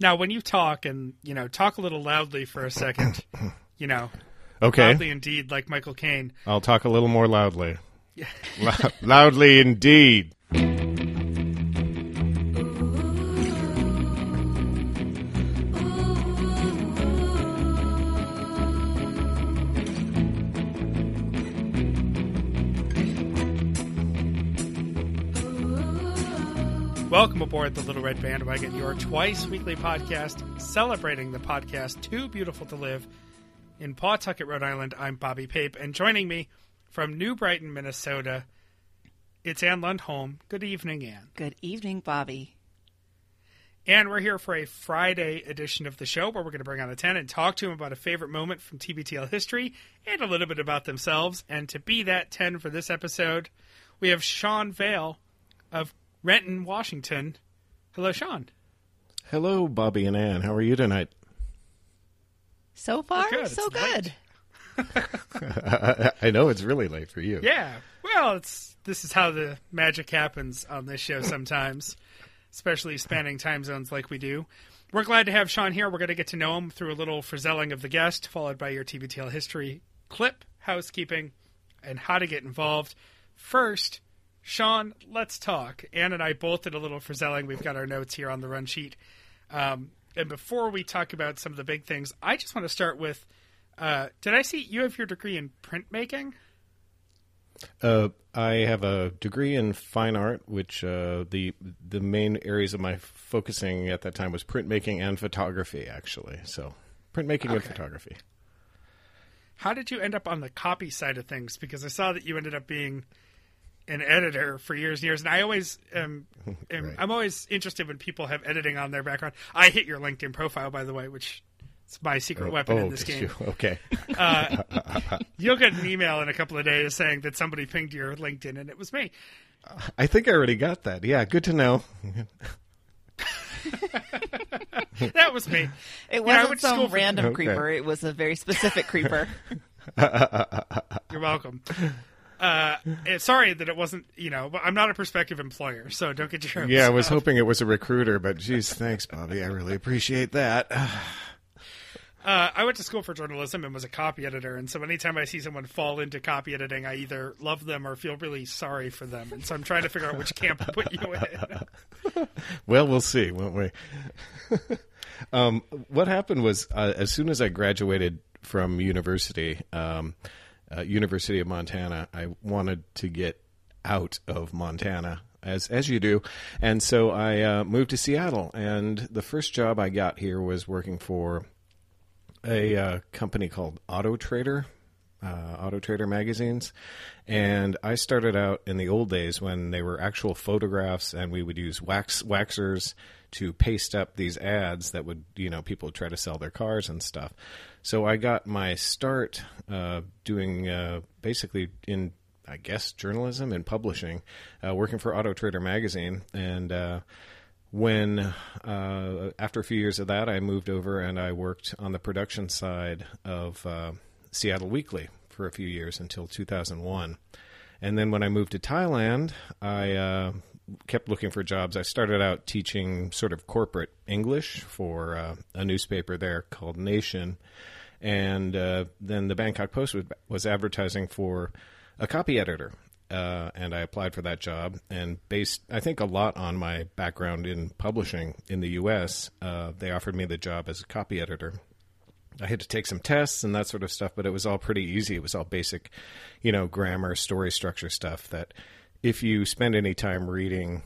Now, when you talk and you know talk a little loudly for a second, you know, Okay. loudly indeed, like Michael Caine. I'll talk a little more loudly. Lou- loudly indeed. Welcome aboard the Little Red Bandwagon, your twice weekly podcast celebrating the podcast Too Beautiful to Live in Pawtucket, Rhode Island. I'm Bobby Pape, and joining me from New Brighton, Minnesota, it's Ann Lundholm. Good evening, Ann. Good evening, Bobby. And we're here for a Friday edition of the show where we're going to bring on a 10 and talk to them about a favorite moment from TBTL history and a little bit about themselves. And to be that 10 for this episode, we have Sean Vale of Renton, Washington. Hello, Sean. Hello, Bobby and Ann. How are you tonight? So far, good. so It's good. late. I know it's really late for you. Yeah. Well, it's this is how the magic happens on this show sometimes, especially spanning time zones like we do. We're glad to have Sean here. We're going to get to know him through a little frizzling of the guest, followed by your TBTL history clip, housekeeping, and how to get involved. First, Sean, let's talk. Ann and I both did a little frizzling. We've got our notes here on the run sheet. Um, and before we talk about some of the big things, I just want to start with uh, did I see you have your degree in printmaking? Uh, I have a degree in fine art, which uh, the the main areas of my focusing at that time was printmaking and photography, actually. So, printmaking and photography. How did you end up on the copy side of things? Because I saw that you ended up being an editor for years and years, and I always am, um, am Right. I'm always interested when people have editing on their background. I hit your LinkedIn profile, by the way, which is my secret oh, weapon in oh, this game. you? Okay. Uh, you'll get an email in a couple of days saying that somebody pinged your LinkedIn, and it was me. I think I already got that. Yeah, good to know. That was me. It wasn't went to school some for- random Okay. creeper. It was a very specific creeper. You're welcome. Uh, eh, sorry that it wasn't. You know, but I'm not a prospective employer, so don't get your Yeah, I was up. hoping it was a recruiter, but geez, thanks, Bobby. I really appreciate that. Uh, I went to school for journalism and was a copy editor, and so anytime I see someone fall into copy editing, I either love them or feel really sorry for them. And so I'm trying to figure out which camp to put you in. Well, we'll see, won't we? um, what happened was, uh, as soon as I graduated from university, um, uh, University of Montana, I wanted to get out of Montana. As as you do, and so I uh, moved to Seattle. And the first job I got here was working for a uh, company called Auto Trader, uh, Auto Trader magazines, and I started out in the old days when they were actual photographs, and we would use wax waxers to paste up these ads that would, you know, people would try to sell their cars and stuff. So I got my start uh, doing uh, basically in. I guess journalism and publishing, uh, working for Auto Trader magazine, and uh, when uh, after a few years of that, I moved over and I worked on the production side of uh, Seattle Weekly for a few years until 2001. And then when I moved to Thailand, I kept looking for jobs. I started out teaching sort of corporate English for uh, a newspaper there called Nation, and uh, then the Bangkok Post was, was advertising for a copy editor. Uh, and I applied for that job, and based, I think, a lot on my background in publishing in the U.S., uh, they offered me the job as a copy editor. I had to take some tests and that sort of stuff, but it was all pretty easy. It was all basic, you know, grammar, story structure stuff that if you spend any time reading,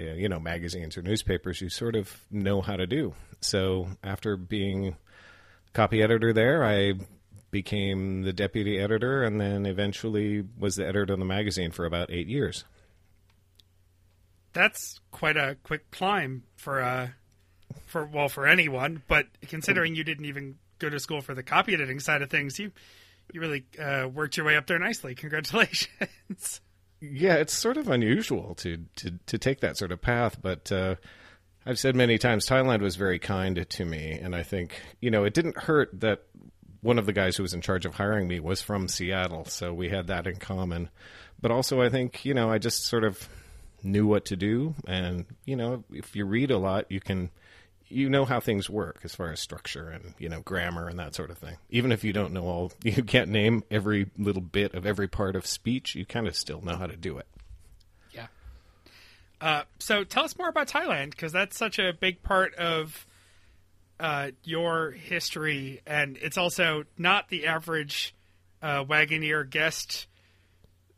uh, you know, magazines or newspapers, you sort of know how to do. So after being copy editor there, I became the deputy editor and then eventually was the editor of the magazine for about eight years. That's quite a quick climb for uh, for well for anyone. But considering you didn't even go to school for the copy editing side of things, you you really uh, worked your way up there nicely. Congratulations. Yeah, it's sort of unusual to to, to take that sort of path, but uh, I've said many times Thailand was very kind to me, and I think you know it didn't hurt that one of the guys who was in charge of hiring me was from Seattle, so we had that in common. But also, I think you know I just sort of knew what to do, and you know if you read a lot, you can you know how things work as far as structure and you know grammar and that sort of thing. Even if you don't know all, you can't name every little bit of every part of speech. You kind of still know how to do it. Yeah. Uh, so tell us more about Thailand because that's such a big part of uh, your history, and it's also not the average uh, Wagoneer guest.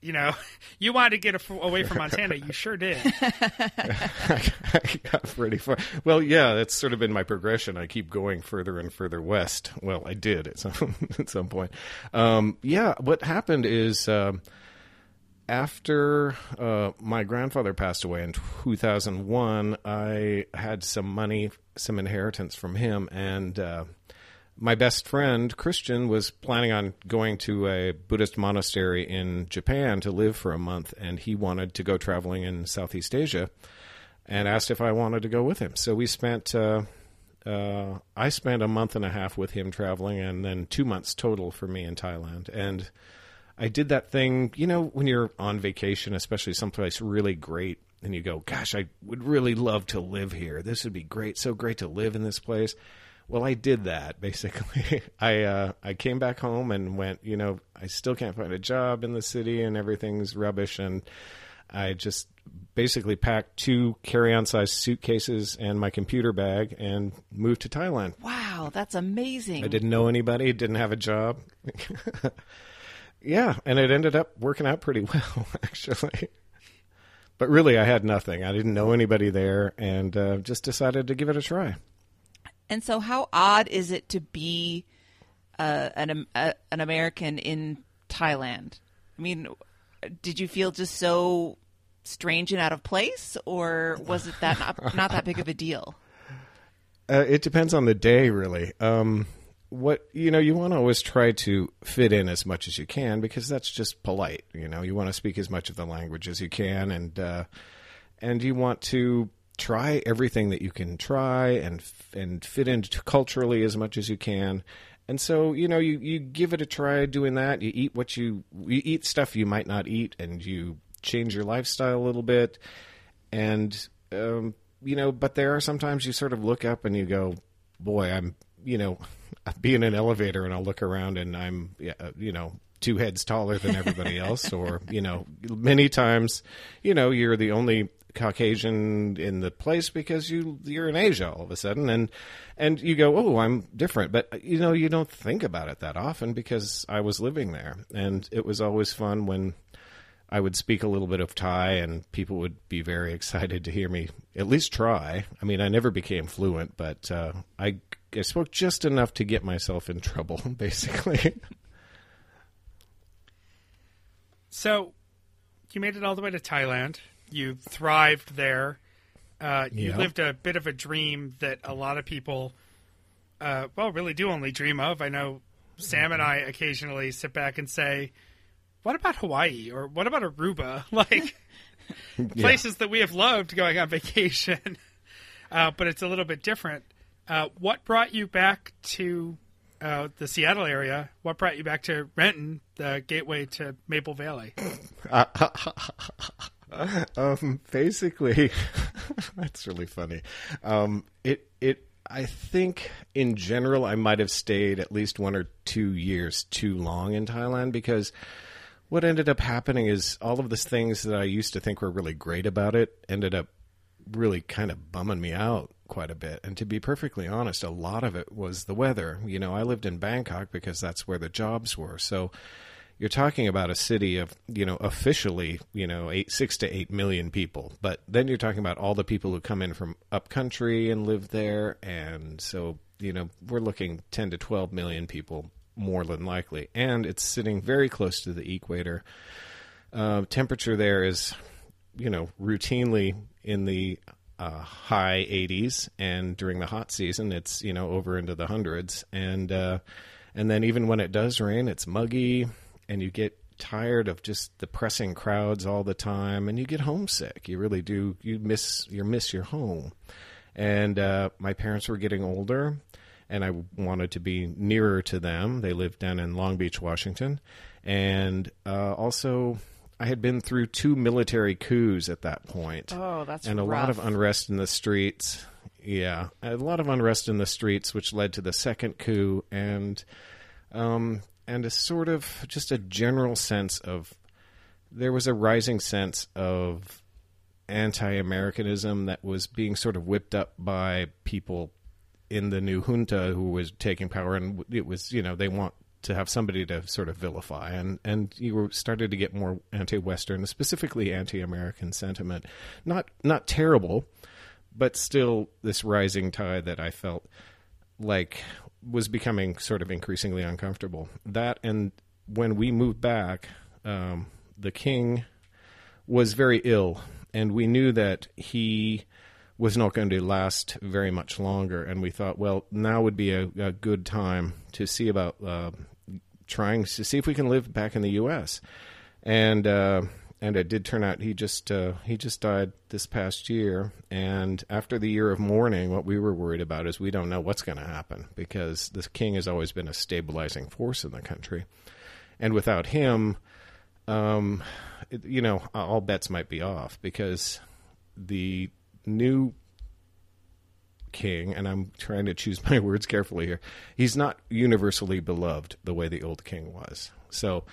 You know, you wanted to get af- away from Montana. You sure did. I got pretty far. Well, yeah, that's sort of been my progression. I keep going further and further west. Well, I did at some at some point. Um, yeah, what happened is um, after uh, my grandfather passed away in 2001, I had some money, some inheritance from him, and. Uh, my best friend Christian was planning on going to a Buddhist monastery in Japan to live for a month, and he wanted to go traveling in Southeast Asia, and asked if I wanted to go with him. So we spent. Uh, uh, I spent a month and a half with him traveling, and then two months total for me in Thailand. And I did that thing, you know, when you're on vacation, especially someplace really great, and you go, "Gosh, I would really love to live here. This would be great. So great to live in this place." Well, I did that basically. I uh, I came back home and went. You know, I still can't find a job in the city, and everything's rubbish. And I just basically packed two carry-on size suitcases and my computer bag and moved to Thailand. Wow, that's amazing. I didn't know anybody, didn't have a job. yeah, and it ended up working out pretty well, actually. But really, I had nothing. I didn't know anybody there, and uh, just decided to give it a try. And so, how odd is it to be uh, an uh, an American in Thailand? I mean, did you feel just so strange and out of place, or was it that not, not that big of a deal? Uh, it depends on the day, really. Um, what you know, you want to always try to fit in as much as you can because that's just polite. You know, you want to speak as much of the language as you can, and uh, and you want to try everything that you can try and and fit into culturally as much as you can. And so, you know, you, you give it a try doing that. You eat what you you eat stuff you might not eat, and you change your lifestyle a little bit. And um, you know, but there are sometimes you sort of look up and you go, "Boy, I'm you know, be in an elevator and I'll look around and I'm you know two heads taller than everybody else, or you know, many times, you know, you're the only Caucasian in the place because you you're in Asia all of a sudden, and and you go, oh, I'm different, but you know, you don't think about it that often because I was living there, and it was always fun when. I would speak a little bit of Thai, and people would be very excited to hear me at least try. I mean, I never became fluent, but uh, I, I spoke just enough to get myself in trouble, basically. So, you made it all the way to Thailand. You thrived there. Uh, you Yeah. lived a bit of a dream that a lot of people, uh, well, really do only dream of. I know Sam and I occasionally sit back and say, "What about Hawaii?" or "What about Aruba?" Like places that we have loved going on vacation, uh, but it's a little bit different. Uh, what brought you back to uh, the Seattle area? What brought you back to Renton, the gateway to Maple Valley? um, basically, that's really funny. Um, it it I think in general I might have stayed at least one or two years too long in Thailand because what ended up happening is all of the things that I used to think were really great about it ended up really kind of bumming me out quite a bit. And to be perfectly honest, a lot of it was the weather. You know, I lived in Bangkok because that's where the jobs were. So you're talking about a city of, you know, officially, you know, eight, six to eight million people. But then you're talking about all the people who come in from up country and live there. And so, you know, we're looking 10 to 12 million people more than likely. And it's sitting very close to the equator. Uh, temperature there is, you know, routinely in the uh, high 80s, and during the hot season, it's you know over into the hundreds. And uh, and then even when it does rain, it's muggy, and you get tired of just the pressing crowds all the time, and you get homesick. You really do. You miss you miss your home. And uh, my parents were getting older, and I wanted to be nearer to them. They lived down in Long Beach, Washington, and uh, also I had been through two military coups at that point Oh, that's and a lot of unrest in the streets. Yeah, a lot of unrest in the streets, which led to the second coup, and um, and a sort of just a general sense of there was a rising sense of anti-Americanism that was being sort of whipped up by people in the new junta who was taking power, and it was you know they want to have somebody to sort of vilify, and and you were started to get more anti-Western, specifically anti-American sentiment. Not not terrible, but still this rising tide that I felt like was becoming sort of increasingly uncomfortable. That and when we moved back, um, the king was very ill, and we knew that he was not going to last very much longer. And we thought, well, now would be a, a good time to see about uh, trying to see if we can live back in the U.S. And uh, and it did turn out he just uh, he just died this past year. And after the year of mourning, what we were worried about is we don't know what's going to happen because the king has always been a stabilizing force in the country, and without him. Um, it, you know, all bets might be off because the new king, and I'm trying to choose my words carefully here, he's not universally beloved the way the old king was. So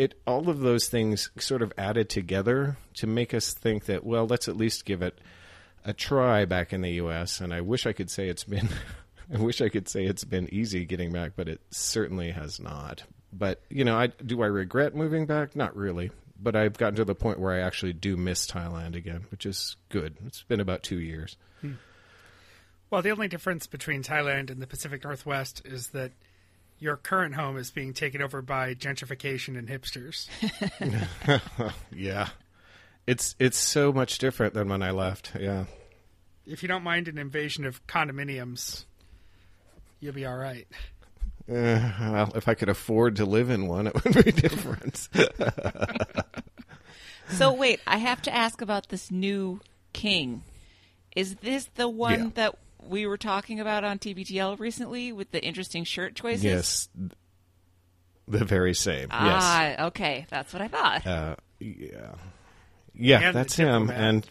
it all of those things sort of added together to make us think that, well, let's at least give it a try back in the US and I wish I could say it's been I wish I could say it's been easy getting back, but it certainly has not. But, you know, I do I regret moving back? Not really but I've gotten to the point where I actually do miss Thailand again, which is good. It's been about two years. Hmm. Well, the only difference between Thailand and the Pacific Northwest is that your current home is being taken over by gentrification and hipsters. yeah, it's it's so much different than when I left. Yeah. If you don't mind an invasion of condominiums, you'll be all right. Uh, well, if I could afford to live in one, it would be different. so wait, I have to ask about this new king. Is this the one yeah. that we were talking about on TBTL recently with the interesting shirt choices? Yes, the very same. Ah, yes. okay, that's what I thought. Uh, yeah, yeah, and that's him. And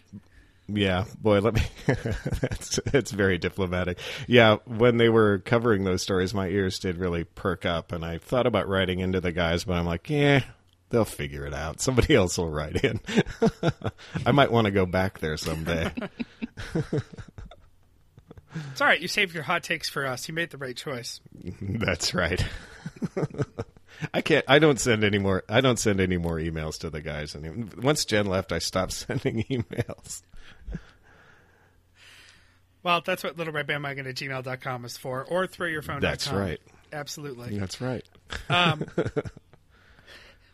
yeah, boy, let me. that's it's very diplomatic. Yeah, when they were covering those stories, my ears did really perk up, and I thought about writing into the guys, but I'm like, yeah, they'll figure it out. Somebody else will write in. I might want to go back there someday. It's all right. You saved your hot takes for us. You made the right choice. That's right. I can't. I don't send any more. I don't send any more emails to the guys. And once Jen left, I stopped sending emails. Well, that's what little red littleredbandwagon at gmail.com is for, or throwyourphone.com. That's right. Absolutely. That's right. Um,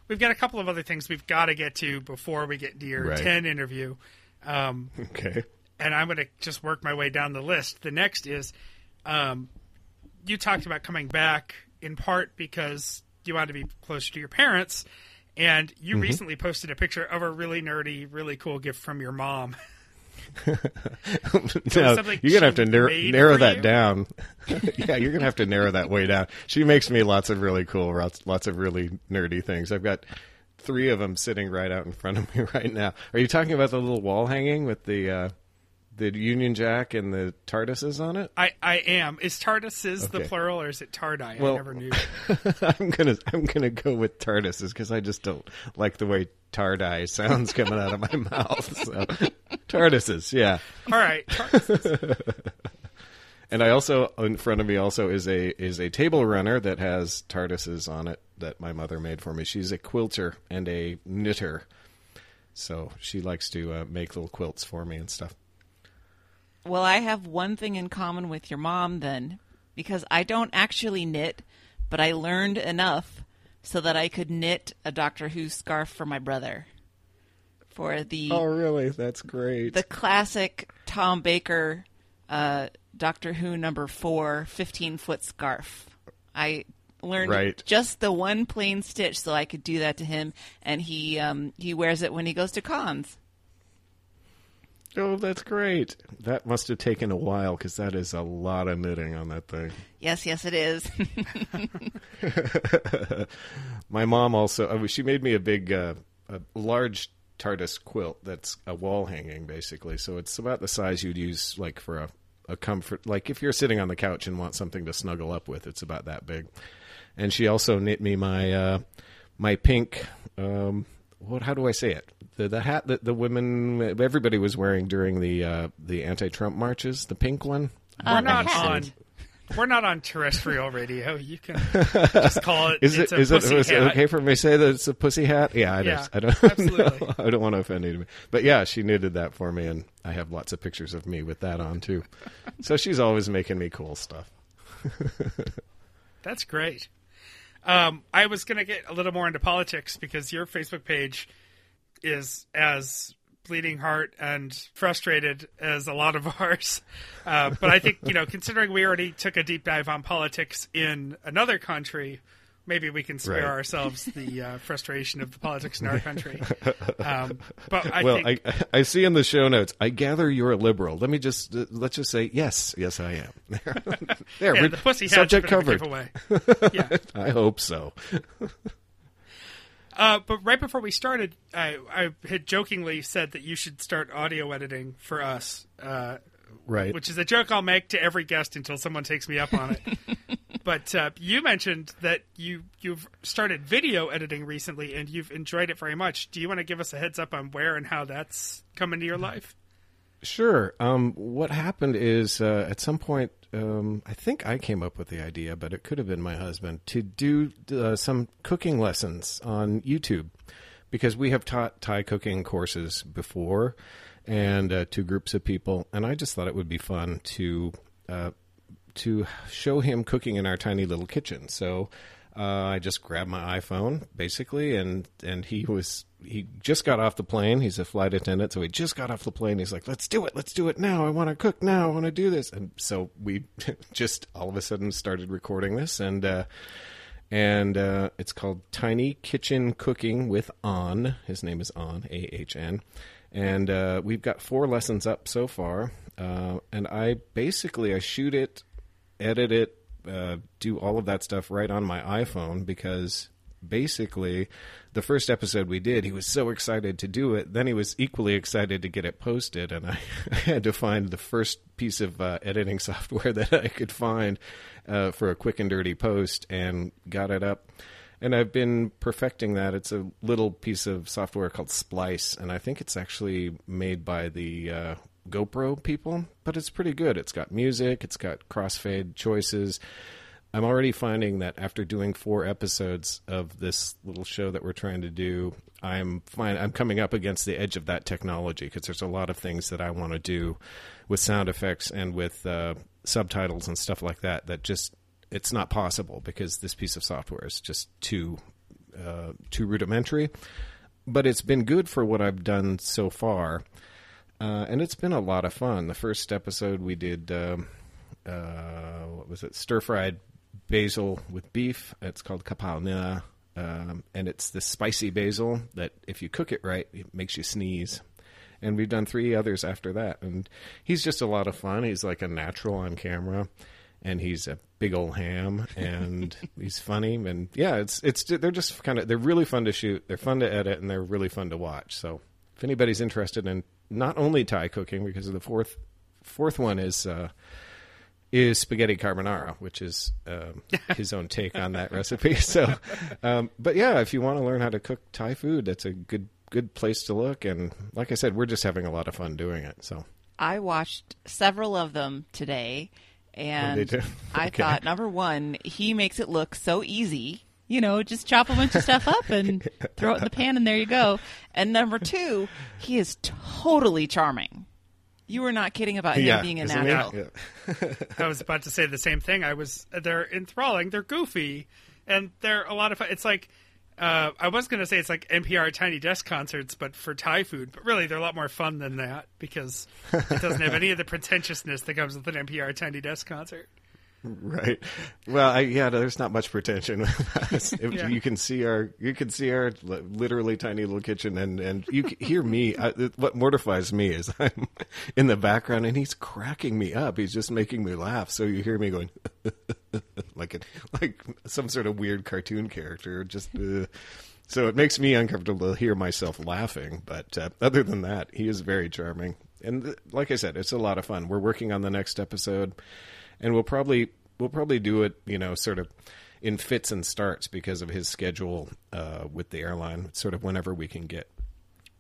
we've got a couple of other things we've got to get to before we get to your right. 10 interview. Um, okay. And I'm going to just work my way down the list. The next is um, you talked about coming back in part because you wanted to be closer to your parents. And you mm-hmm. recently posted a picture of a really nerdy, really cool gift from your mom. no, you're gonna have to narrow, narrow that you? down. yeah, you're gonna have to narrow that way down. She makes me lots of really cool, lots, lots of really nerdy things. I've got three of them sitting right out in front of me right now. Are you talking about the little wall hanging with the uh, the Union Jack and the TARDISes on it? I, I am. Is TARDISes okay. the plural or is it TARDI? Well, I never knew. I'm gonna I'm gonna go with TARDISes because I just don't like the way TARDI sounds coming out of my mouth. So TARDISes, yeah. All right. and I also in front of me also is a is a table runner that has TARDISes on it that my mother made for me. She's a quilter and a knitter. So she likes to uh, make little quilts for me and stuff. Well, I have one thing in common with your mom then, because I don't actually knit, but I learned enough so that I could knit a Doctor Who scarf for my brother. For the oh, really? That's great. The classic Tom Baker uh, Doctor Who number four 15 foot scarf. I learned right. just the one plain stitch so I could do that to him, and he um, he wears it when he goes to cons. Oh, that's great. That must have taken a while because that is a lot of knitting on that thing. Yes, yes, it is. My mom also, uh, she made me a big, uh, a large TARDIS quilt that's a wall hanging, basically. So it's about the size you'd use like for a, a comfort. Like if you're sitting on the couch and want something to snuggle up with, it's about that big. And she also knit me my uh, my pink. Um, what? How do I say it? The the hat that the women everybody was wearing during the uh, the anti-Trump marches. The pink one. We're not on. We're not on terrestrial radio. You can just call it. Is it's it a is it, pussy it hat. okay for me to say that it's a pussy hat? Yeah, I Yeah, don't. I don't. absolutely. know. I don't want to offend anybody. But yeah, she knitted that for me, and I have lots of pictures of me with that on too. so she's always making me cool stuff. That's great. Um, I was going to get a little more into politics because your Facebook page is as bleeding heart and frustrated as a lot of ours. Uh, but I think, you know, considering we already took a deep dive on politics in another country, maybe we can spare Right. ourselves the uh, frustration of the politics in our country. Um, but I well, think. I, I see in the show notes. I gather you're a liberal. Let me just uh, let's just say yes, yes, I am. there, yeah, we- the pussy subject a bit of a covered. yeah. I hope so. Uh, but right before we started, I, I had jokingly said that you should start audio editing for us, uh, Right. which is a joke I'll make to every guest until someone takes me up on it. but uh, you mentioned that you you've started video editing recently and you've enjoyed it very much. Do you want to give us a heads up on where and how that's come into your life? Sure. Um, what happened is uh, at some point, um, I think I came up with the idea, but it could have been my husband to do uh, some cooking lessons on YouTube because we have taught Thai cooking courses before and uh, to groups of people, and I just thought it would be fun to uh, to show him cooking in our tiny little kitchen. So uh, I just grabbed my iPhone basically, and and he was he just got off the plane. He's a flight attendant, so he just got off the plane. He's like, "Let's do it, let's do it now. I want to cook now. I want to do this." And so we just all of a sudden started recording this, and uh, and uh, it's called Tiny Kitchen Cooking with On. His name is On A H N, and uh, we've got four lessons up so far. Uh, and I basically I shoot it, edit it, uh, do all of that stuff right on my iPhone because basically the first episode we did he was so excited to do it then he was equally excited to get it posted and i, I had to find the first piece of uh, editing software that i could find uh, for a quick and dirty post and got it up and i've been perfecting that it's a little piece of software called splice and i think it's actually made by the uh, GoPro people, but it's pretty good. It's got music, it's got crossfade choices. I'm already finding that after doing four episodes of this little show that we're trying to do, I'm fine. I'm coming up against the edge of that technology because there's a lot of things that I want to do with sound effects and with uh, subtitles and stuff like that that just it's not possible because this piece of software is just too uh, too rudimentary. But it's been good for what I've done so far. Uh, and it's been a lot of fun. The first episode we did, um, uh, what was it? Stir fried basil with beef. It's called kaprao nuea, um, and it's this spicy basil that, if you cook it right, it makes you sneeze. And we've done three others after that, and he's just a lot of fun. He's like a natural on camera, and he's a big old ham, and he's funny. And yeah, it's it's they're just kind of they're really fun to shoot. They're fun to edit, and they're really fun to watch. So if anybody's interested in not only Thai cooking, because the fourth fourth one is uh, is spaghetti carbonara, which is um, his own take on that recipe. So, um, but yeah, if you want to learn how to cook Thai food, that's a good good place to look. And like I said, we're just having a lot of fun doing it. So I watched several of them today, and they do? I thought number one, he makes it look so easy. You know, just chop a bunch of stuff up and throw it in the pan, and there you go. And number two, he is totally charming. You were not kidding about him yeah, being a isn't natural. Yeah. I was about to say the same thing. I was they're enthralling, they're goofy, and they're a lot of fun. It's like uh, I was going to say it's like NPR Tiny Desk concerts, but for Thai food. But really, they're a lot more fun than that because it doesn't have any of the pretentiousness that comes with an NPR Tiny Desk concert. Right. Well, I, yeah, there's not much pretension with us. Yeah. You can see our, you can see our literally tiny little kitchen, and and you hear me. I, what mortifies me is I'm in the background, and he's cracking me up. He's just making me laugh. So you hear me going like like some sort of weird cartoon character. Just uh, so it makes me uncomfortable to hear myself laughing. But uh, other than that, he is very charming. and th- like I said, it's a lot of fun. We're working on the next episode, and we'll probably we'll probably do it, you know, sort of in fits and starts because of his schedule uh, with the airline. Sort of whenever we can get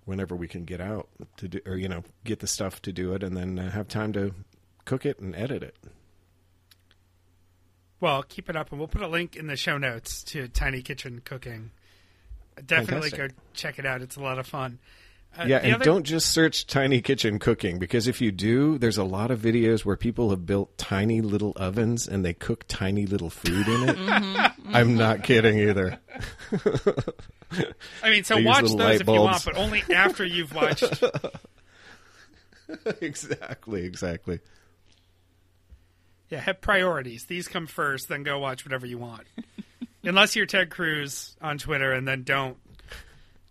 whenever we can get out to do, or you know, get the stuff to do it, and then uh, have time to cook it and edit it. Well, keep it up, and we'll put a link in the show notes to Tiny Kitchen Cooking. Definitely Fantastic. go check it out. It's a lot of fun. Uh, yeah, and other- don't just search tiny kitchen cooking because if you do, there's a lot of videos where people have built tiny little ovens and they cook tiny little food in it. I'm not kidding either. I mean, so watch those if you want, but only after you've watched. exactly, exactly. yeah, have priorities. These come first, then go watch whatever you want. Unless you're Ted Cruz on Twitter, and then don't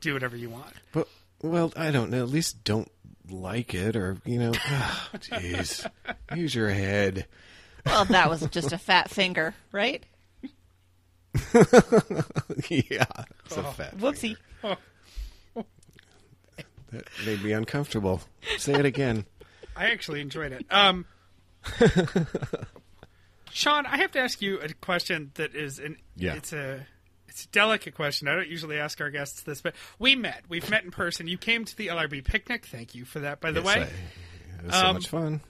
do whatever you want. But well, I don't know. At least don't like it or you know. ah, Jeez, use your head. Well, that was just a fat finger, right? yeah, it's a fat. Whoopsie. That made me uncomfortable. Say it again. I actually enjoyed it. Um, Sean, I have to ask you a question that is an Yeah. it's a it's a delicate question. I don't usually ask our guests this, but we met. We've met in person. You came to the LRB picnic. Thank you for that, by the Yes, way. I- it was so Um, much fun.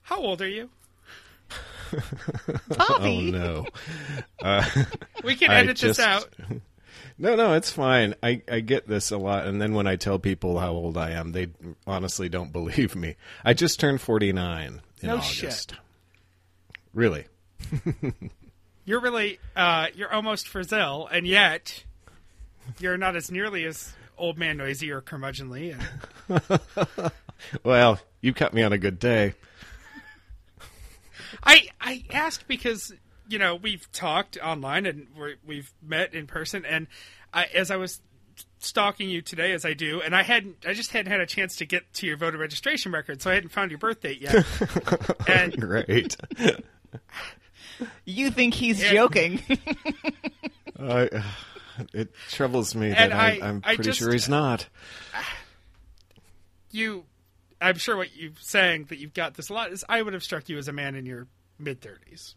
How old are you? Bobby. Oh Bobby. no. We can edit just- this out. No, no, it's fine. I, I get this a lot, and then when I tell people how old I am, they honestly don't believe me. I just turned 49 in No August. shit. Really? You're really uh, you're almost Frizzell, and yet you're not as nearly as old man noisy or curmudgeonly. And Well, you cut me on a good day. I I asked because you know we've talked online and we're, we've met in person, and I, as I was stalking you today, as I do, and I hadn't I just hadn't had a chance to get to your voter registration record, so I hadn't found your birth date yet. and Great. You think he's Yeah. joking? I, it troubles me And that I, I- I'm I pretty just- sure he's not. you, I'm sure what you're saying that you've got this a lot is I would have struck you as a man in your mid 30s,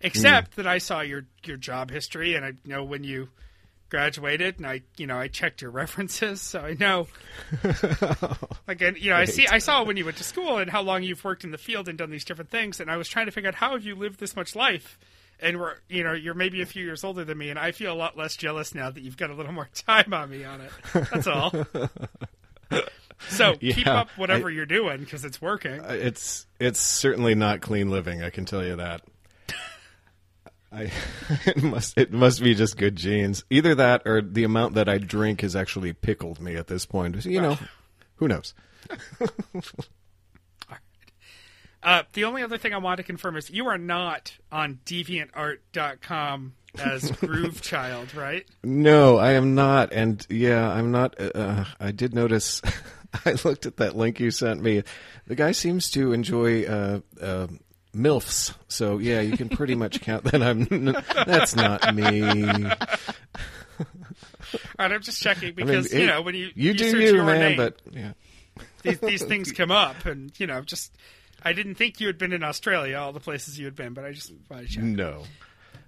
except hmm. that I saw your your job history and I know when you graduated and I you know I checked your references so I know. Like and, you know I see I saw when you went to school and how long you've worked in the field and done these different things and I was trying to figure out how have you lived this much life? And we're you know you're maybe a few years older than me and I feel a lot less jealous now that you've got a little more time on me on it. That's all. So keep up whatever I- you're doing because it's working. It's it's certainly not clean living. I can tell you that. I it must it must be just good genes. Either that or the amount that I drink has actually pickled me at this point. You know, who knows? Uh, the only other thing I want to confirm is you are not on DeviantArt.com as Groove Child, right? No, I am not. And yeah, I'm not. Uh, I did notice. I looked at that link you sent me. The guy seems to enjoy uh, uh, milfs. So yeah, you can pretty much count that. I'm. That's not me. All right, I'm just checking I mean, because you know when you you do search you, your man. name, But yeah. these, these things come up, and you know, just I didn't think you had been in Australia, all the places you had been, but I just wanted to check. No.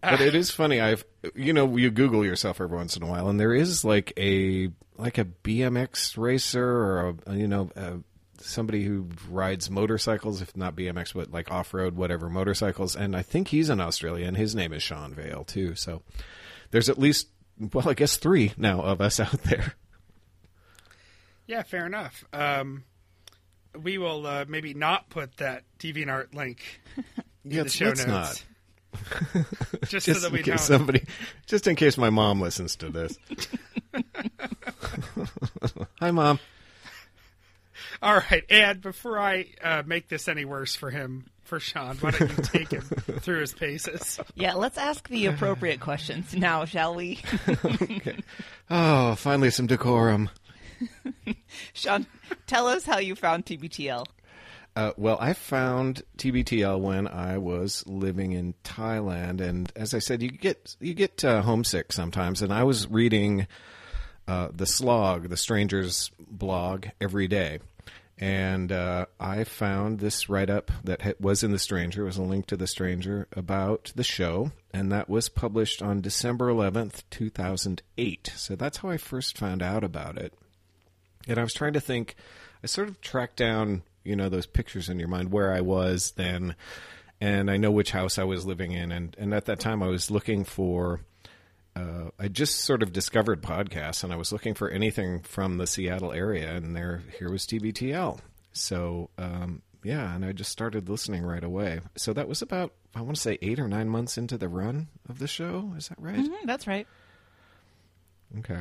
But it is funny. I've you know you Google yourself every once in a while, and there is like a like a BMX racer or a you know uh somebody who rides motorcycles, if not BMX, but like off road whatever motorcycles. And I think he's in Australia, and his name is Sean Vale too. So there's at least well, I guess three now of us out there. Yeah, fair enough. Um, we will uh, maybe not put that DeviantArt link in the show notes, just, Just so that in we case don't. somebody, just in case my mom listens to this. Hi, mom. All right, and before I uh, make this any worse for him, for Sean, why don't you take him through his paces? yeah, let's ask the appropriate questions now, shall we? Oh, finally some decorum. Sean, tell us how you found TBTL. Uh, well, I found TBTL when I was living in Thailand, and as I said, you get you get uh, homesick sometimes. And I was reading uh, the Slog, the Strangers blog, every day, and uh, I found this write up that was in The Stranger, it was a link to The Stranger about the show, and that was published on December 11th, 2008. So that's how I first found out about it. And I was trying to think, I sort of tracked down, you know, those pictures in your mind where I was then, and I know which house I was living in. And, and at that time, I was looking for uh, I just sort of discovered podcasts, and I was looking for anything from the Seattle area, and there here was TBTL. So um, yeah, and I just started listening right away. So that was about I want to say eight or nine months into the run of the show. Is that right? Mhm, that's right. Okay.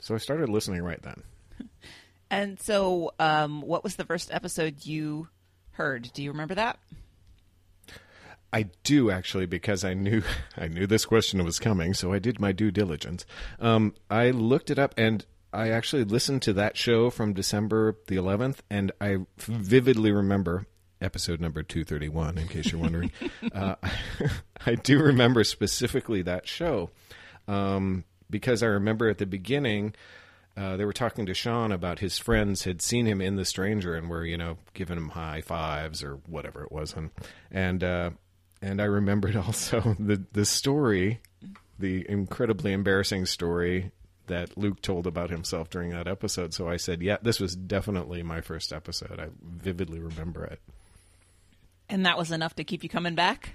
So I started listening right then. And so, um, what was the first episode you heard? Do you remember that? I do actually because I knew I knew this question was coming, so I did my due diligence. Um, I looked it up and I actually listened to that show from December the 11th, and I vividly remember episode number 231. In case you're wondering, uh, I do remember specifically that show um, because I remember at the beginning. Uh, they were talking to Sean about his friends had seen him in The Stranger and were, you know, giving him high fives or whatever it was, and and uh, and I remembered also the the story, the incredibly embarrassing story that Luke told about himself during that episode. So I said, "Yeah, this was definitely my first episode. I vividly remember it." And that was enough to keep you coming back?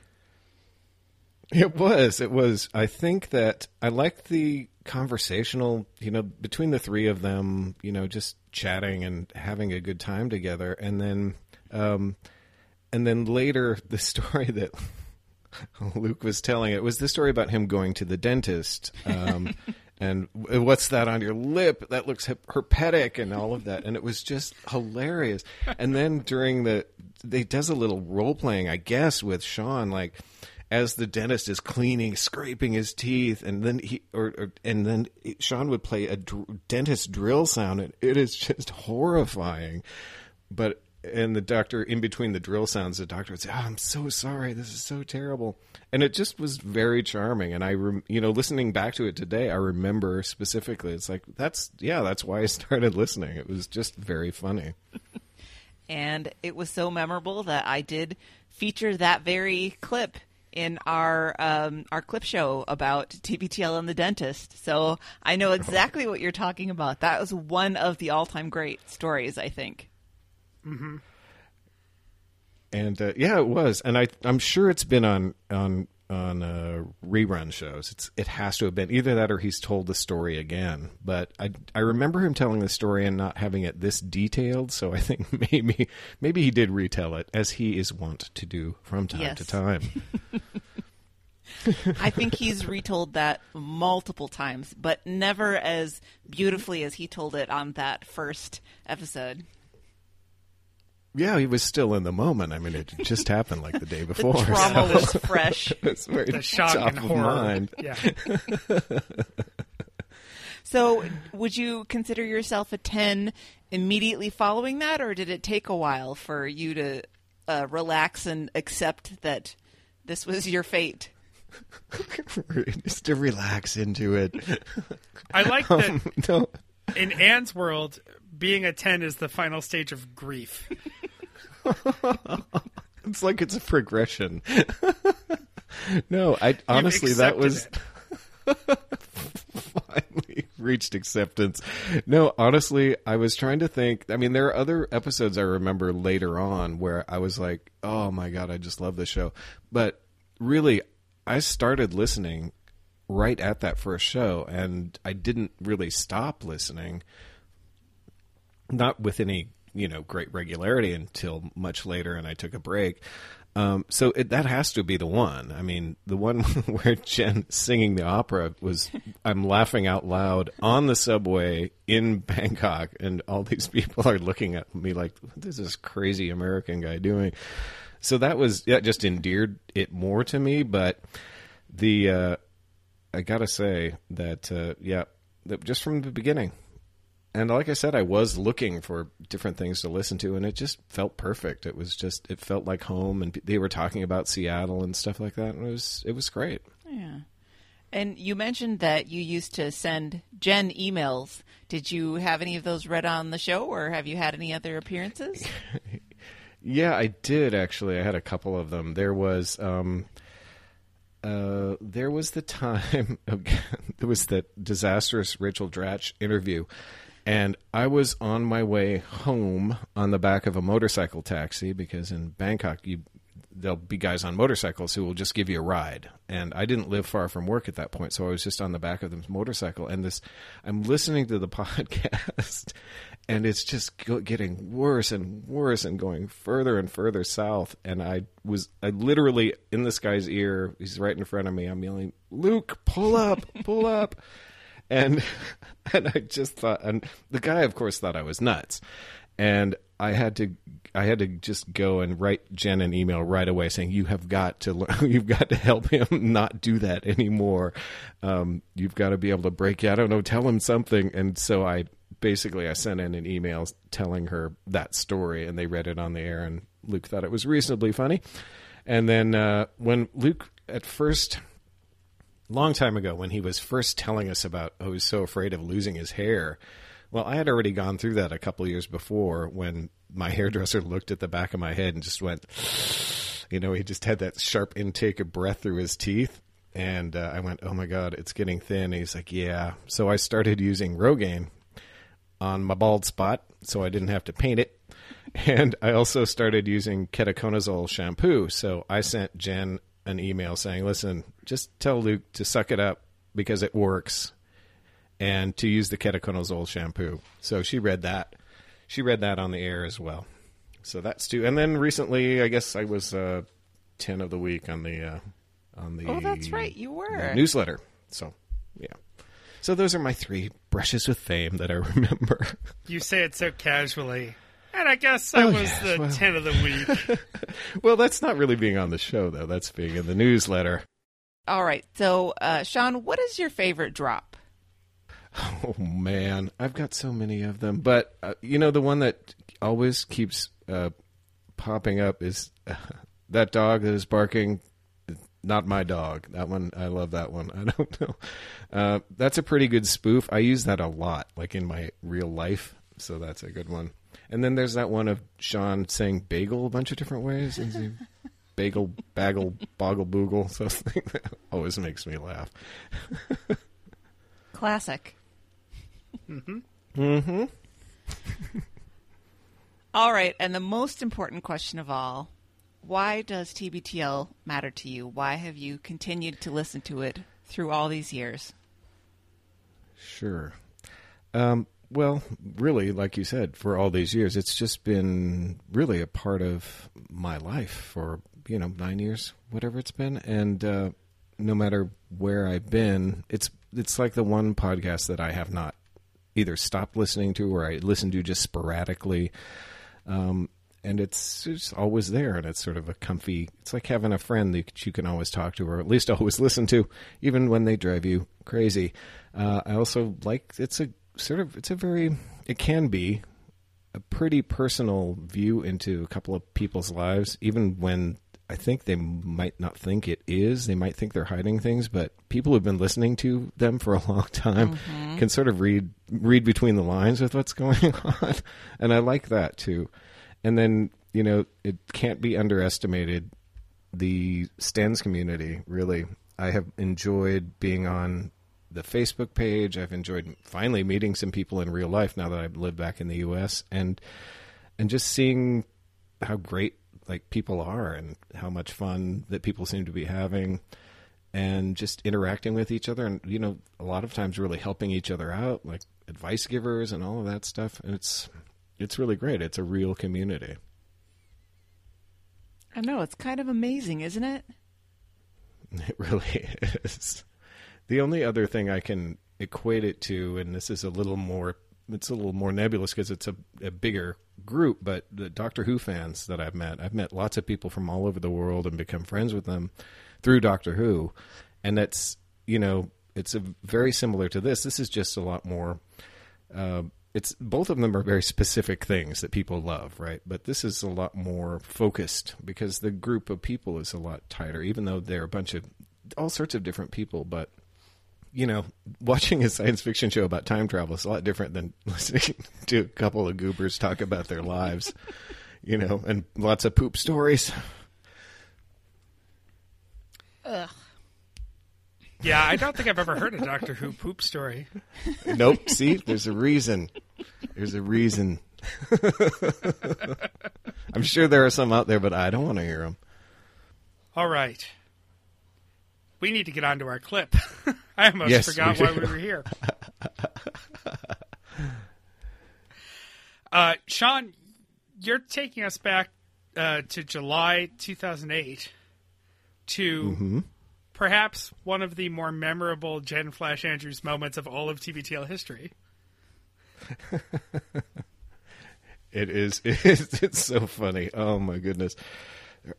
It was. It was. I think that I liked the conversational, you know, between the three of them, you know, just chatting and having a good time together. And then, um, and then later, the story that Luke was telling it was the story about him going to the dentist. Um, and what's that on your lip? That looks herpetic and all of that. And it was just hilarious. And then during the, they does a little role playing, I guess, with Sean, like, as the dentist is cleaning, scraping his teeth, and then he or, or and then Sean would play a dr- dentist drill sound, and it is just horrifying. But and the doctor, in between the drill sounds, the doctor would say, oh, "I'm so sorry, this is so terrible," and it just was very charming. And I, rem- you know, listening back to it today, I remember specifically. It's like that's yeah, that's why I started listening. It was just very funny. and it was so memorable that I did feature that very clip in our um, our clip show about TBTL and the dentist. So I know exactly what you're talking about. That was one of the all time great stories, I think. And uh, yeah, it was, and I I'm sure it's been on on on uh, rerun shows. It's it has to have been either that or he's told the story again. But I I remember him telling the story and not having it this detailed. So I think maybe maybe he did retell it as he is wont to do from time Yes. to time. I think he's retold that multiple times, but never as beautifully as he told it on that first episode. Yeah, he was still in the moment. I mean, it just happened like the day The before. trauma so was fresh. it's very The shock top and of horror. mind. Yeah. So, would you consider yourself a 10 immediately following that, or did it take a while for you to uh, relax and accept that this was your fate? just to relax into it. I like that no. in Ann's world, being a 10 is the final stage of grief. It's like it's a progression. no, I honestly that was finally reached acceptance. No, honestly, I was trying to think. I mean, there are other episodes I remember later on where I was like, "Oh my god, I just love this show." But really, I started listening right at that first show and I didn't really stop listening not with any you know great regularity until much later and i took a break. Um, so it, that has to be the one. I mean the one where jen singing the opera was i'm laughing out loud on the subway in bangkok and all these people are looking at me like what is this crazy american guy doing? So that was that just endeared it more to me but the uh, i gotta say that uh, yeah that just from the beginning and like I said, I was looking for different things to listen to, and it just felt perfect. It was just, it felt like home, and they were talking about Seattle and stuff like that, and it was, it was great. Yeah. And you mentioned that you used to send Jen emails. Did you have any of those read on the show, or have you had any other appearances? Yeah, I did actually. I had a couple of them. There was um, uh, there was the time there was that disastrous Rachel Dratch interview, and I was on my way home on the back of a motorcycle taxi because in Bangkok you there'll be guys on motorcycles who will just give you a ride. And I didn't live far from work at that point, so I was just on the back of this motorcycle. And this, I'm listening to the podcast, and it's just getting worse and worse, and going further and further south. And I was, I literally in this guy's ear, he's right in front of me. I'm yelling, "Luke, pull up, pull up!" And and I just thought, and the guy, of course, thought I was nuts. And I had to I had to just go and write Jen an email right away saying you have got to you've got to help him not do that anymore. Um, you've got to be able to break. I don't know, tell him something. And so I basically I sent in an email telling her that story, and they read it on the air, and Luke thought it was reasonably funny. And then uh, when Luke at first long time ago when he was first telling us about he was so afraid of losing his hair well, I had already gone through that a couple years before when my hairdresser looked at the back of my head and just went, you know, he just had that sharp intake of breath through his teeth. And uh, I went, oh my God, it's getting thin. And he's like, yeah. So I started using Rogaine on my bald spot so I didn't have to paint it. And I also started using ketoconazole shampoo. So I sent Jen an email saying, listen, just tell Luke to suck it up because it works and to use the ketoconazole shampoo. So she read that. She read that on the air as well. So that's two. And then recently, I guess I was uh, ten of the week on the uh, on the. Oh, that's right, you were newsletter. So yeah. So those are my three brushes with fame that I remember. You say it so casually. And I guess I oh, was yeah. the well, 10 of the week. well, that's not really being on the show, though. That's being in the newsletter. All right. So, uh, Sean, what is your favorite drop? Oh man, I've got so many of them. But uh, you know, the one that always keeps uh, popping up is uh, that dog that is barking. Not my dog. That one, I love that one. I don't know. Uh, that's a pretty good spoof. I use that a lot, like in my real life. So that's a good one. And then there's that one of Sean saying bagel a bunch of different ways. bagel, bagel, boggle, boogle. Something that always makes me laugh. Classic. Mm-hmm. Mm-hmm. all right, and the most important question of all: Why does TBTL matter to you? Why have you continued to listen to it through all these years? Sure. Um, well, really, like you said, for all these years, it's just been really a part of my life for you know nine years, whatever it's been, and uh, no matter where I've been, it's it's like the one podcast that I have not either stopped listening to or I listen to just sporadically. Um, and it's just always there, and it's sort of a comfy. It's like having a friend that you can always talk to, or at least always listen to, even when they drive you crazy. Uh, I also like it's a sort of it's a very it can be a pretty personal view into a couple of people's lives, even when I think they might not think it is. They might think they're hiding things, but people who've been listening to them for a long time mm-hmm. can sort of read read between the lines with what's going on, and I like that too. And then you know it can't be underestimated the Stens community. Really, I have enjoyed being on the Facebook page. I've enjoyed finally meeting some people in real life now that I've lived back in the U.S. and and just seeing how great like people are and how much fun that people seem to be having and just interacting with each other and you know a lot of times really helping each other out like advice givers and all of that stuff. And it's it's really great. It's a real community. I know. It's kind of amazing isn't it? It really is the only other thing i can equate it to and this is a little more it's a little more nebulous because it's a, a, bigger group. But the Doctor Who fans that I've met, I've met lots of people from all over the world and become friends with them through Doctor Who, and that's you know it's a very similar to this. This is just a lot more. Uh, it's both of them are very specific things that people love, right? But this is a lot more focused because the group of people is a lot tighter, even though they're a bunch of all sorts of different people, but you know, watching a science fiction show about time travel is a lot different than listening to a couple of goobers talk about their lives, you know, and lots of poop stories. Ugh. Yeah, I don't think I've ever heard a Doctor Who poop story. Nope. See, there's a reason. There's a reason. I'm sure there are some out there, but I don't want to hear them. All right. We need to get on to our clip. I almost Yes, forgot we why we were here. uh, Sean, you're taking us back uh, to July 2008 to Mm-hmm. perhaps one of the more memorable Jen Flash Andrews moments of all of TBTL history. It is. It's, it's so funny. Oh my goodness.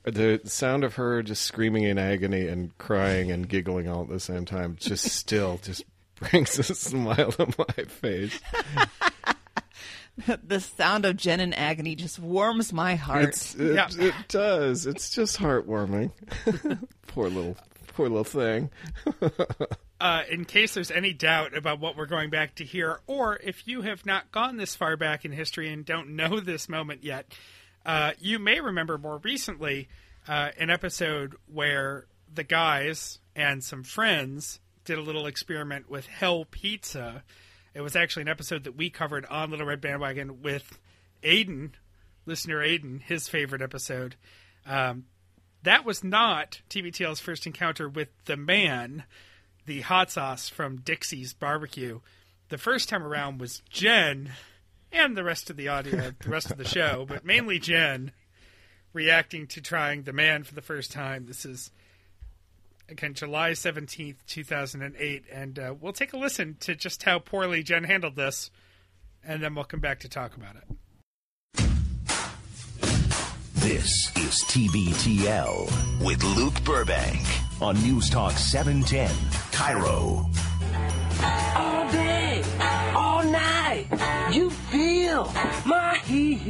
The sound of her just screaming in agony and crying and giggling all at the same time just still just brings a smile to my face. the sound of Jen in agony just warms my heart. It's, it, Yeah. it does. It's just heartwarming. poor little, poor little thing. uh, in case there's any doubt about what we're going back to here, or if you have not gone this far back in history and don't know this moment yet, uh, you may remember more recently uh, an episode where the guys and some friends did a little experiment with Hell Pizza. It was actually an episode that we covered on Little Red Bandwagon with Aiden, listener Aiden, his favorite episode. Um, that was not TBTL's first encounter with the man, the hot sauce from Dixie's Barbecue. The first time around was Jen and the rest of the audio, the rest of the show, but mainly Jen reacting to trying the man for the first time. This is again July 17th, 2008 and uh, we'll take a listen to just how poorly Jen handled this and then we'll come back to talk about it. This is TBTL with Luke Burbank on News Talk 710, KIRO. Feel my heat.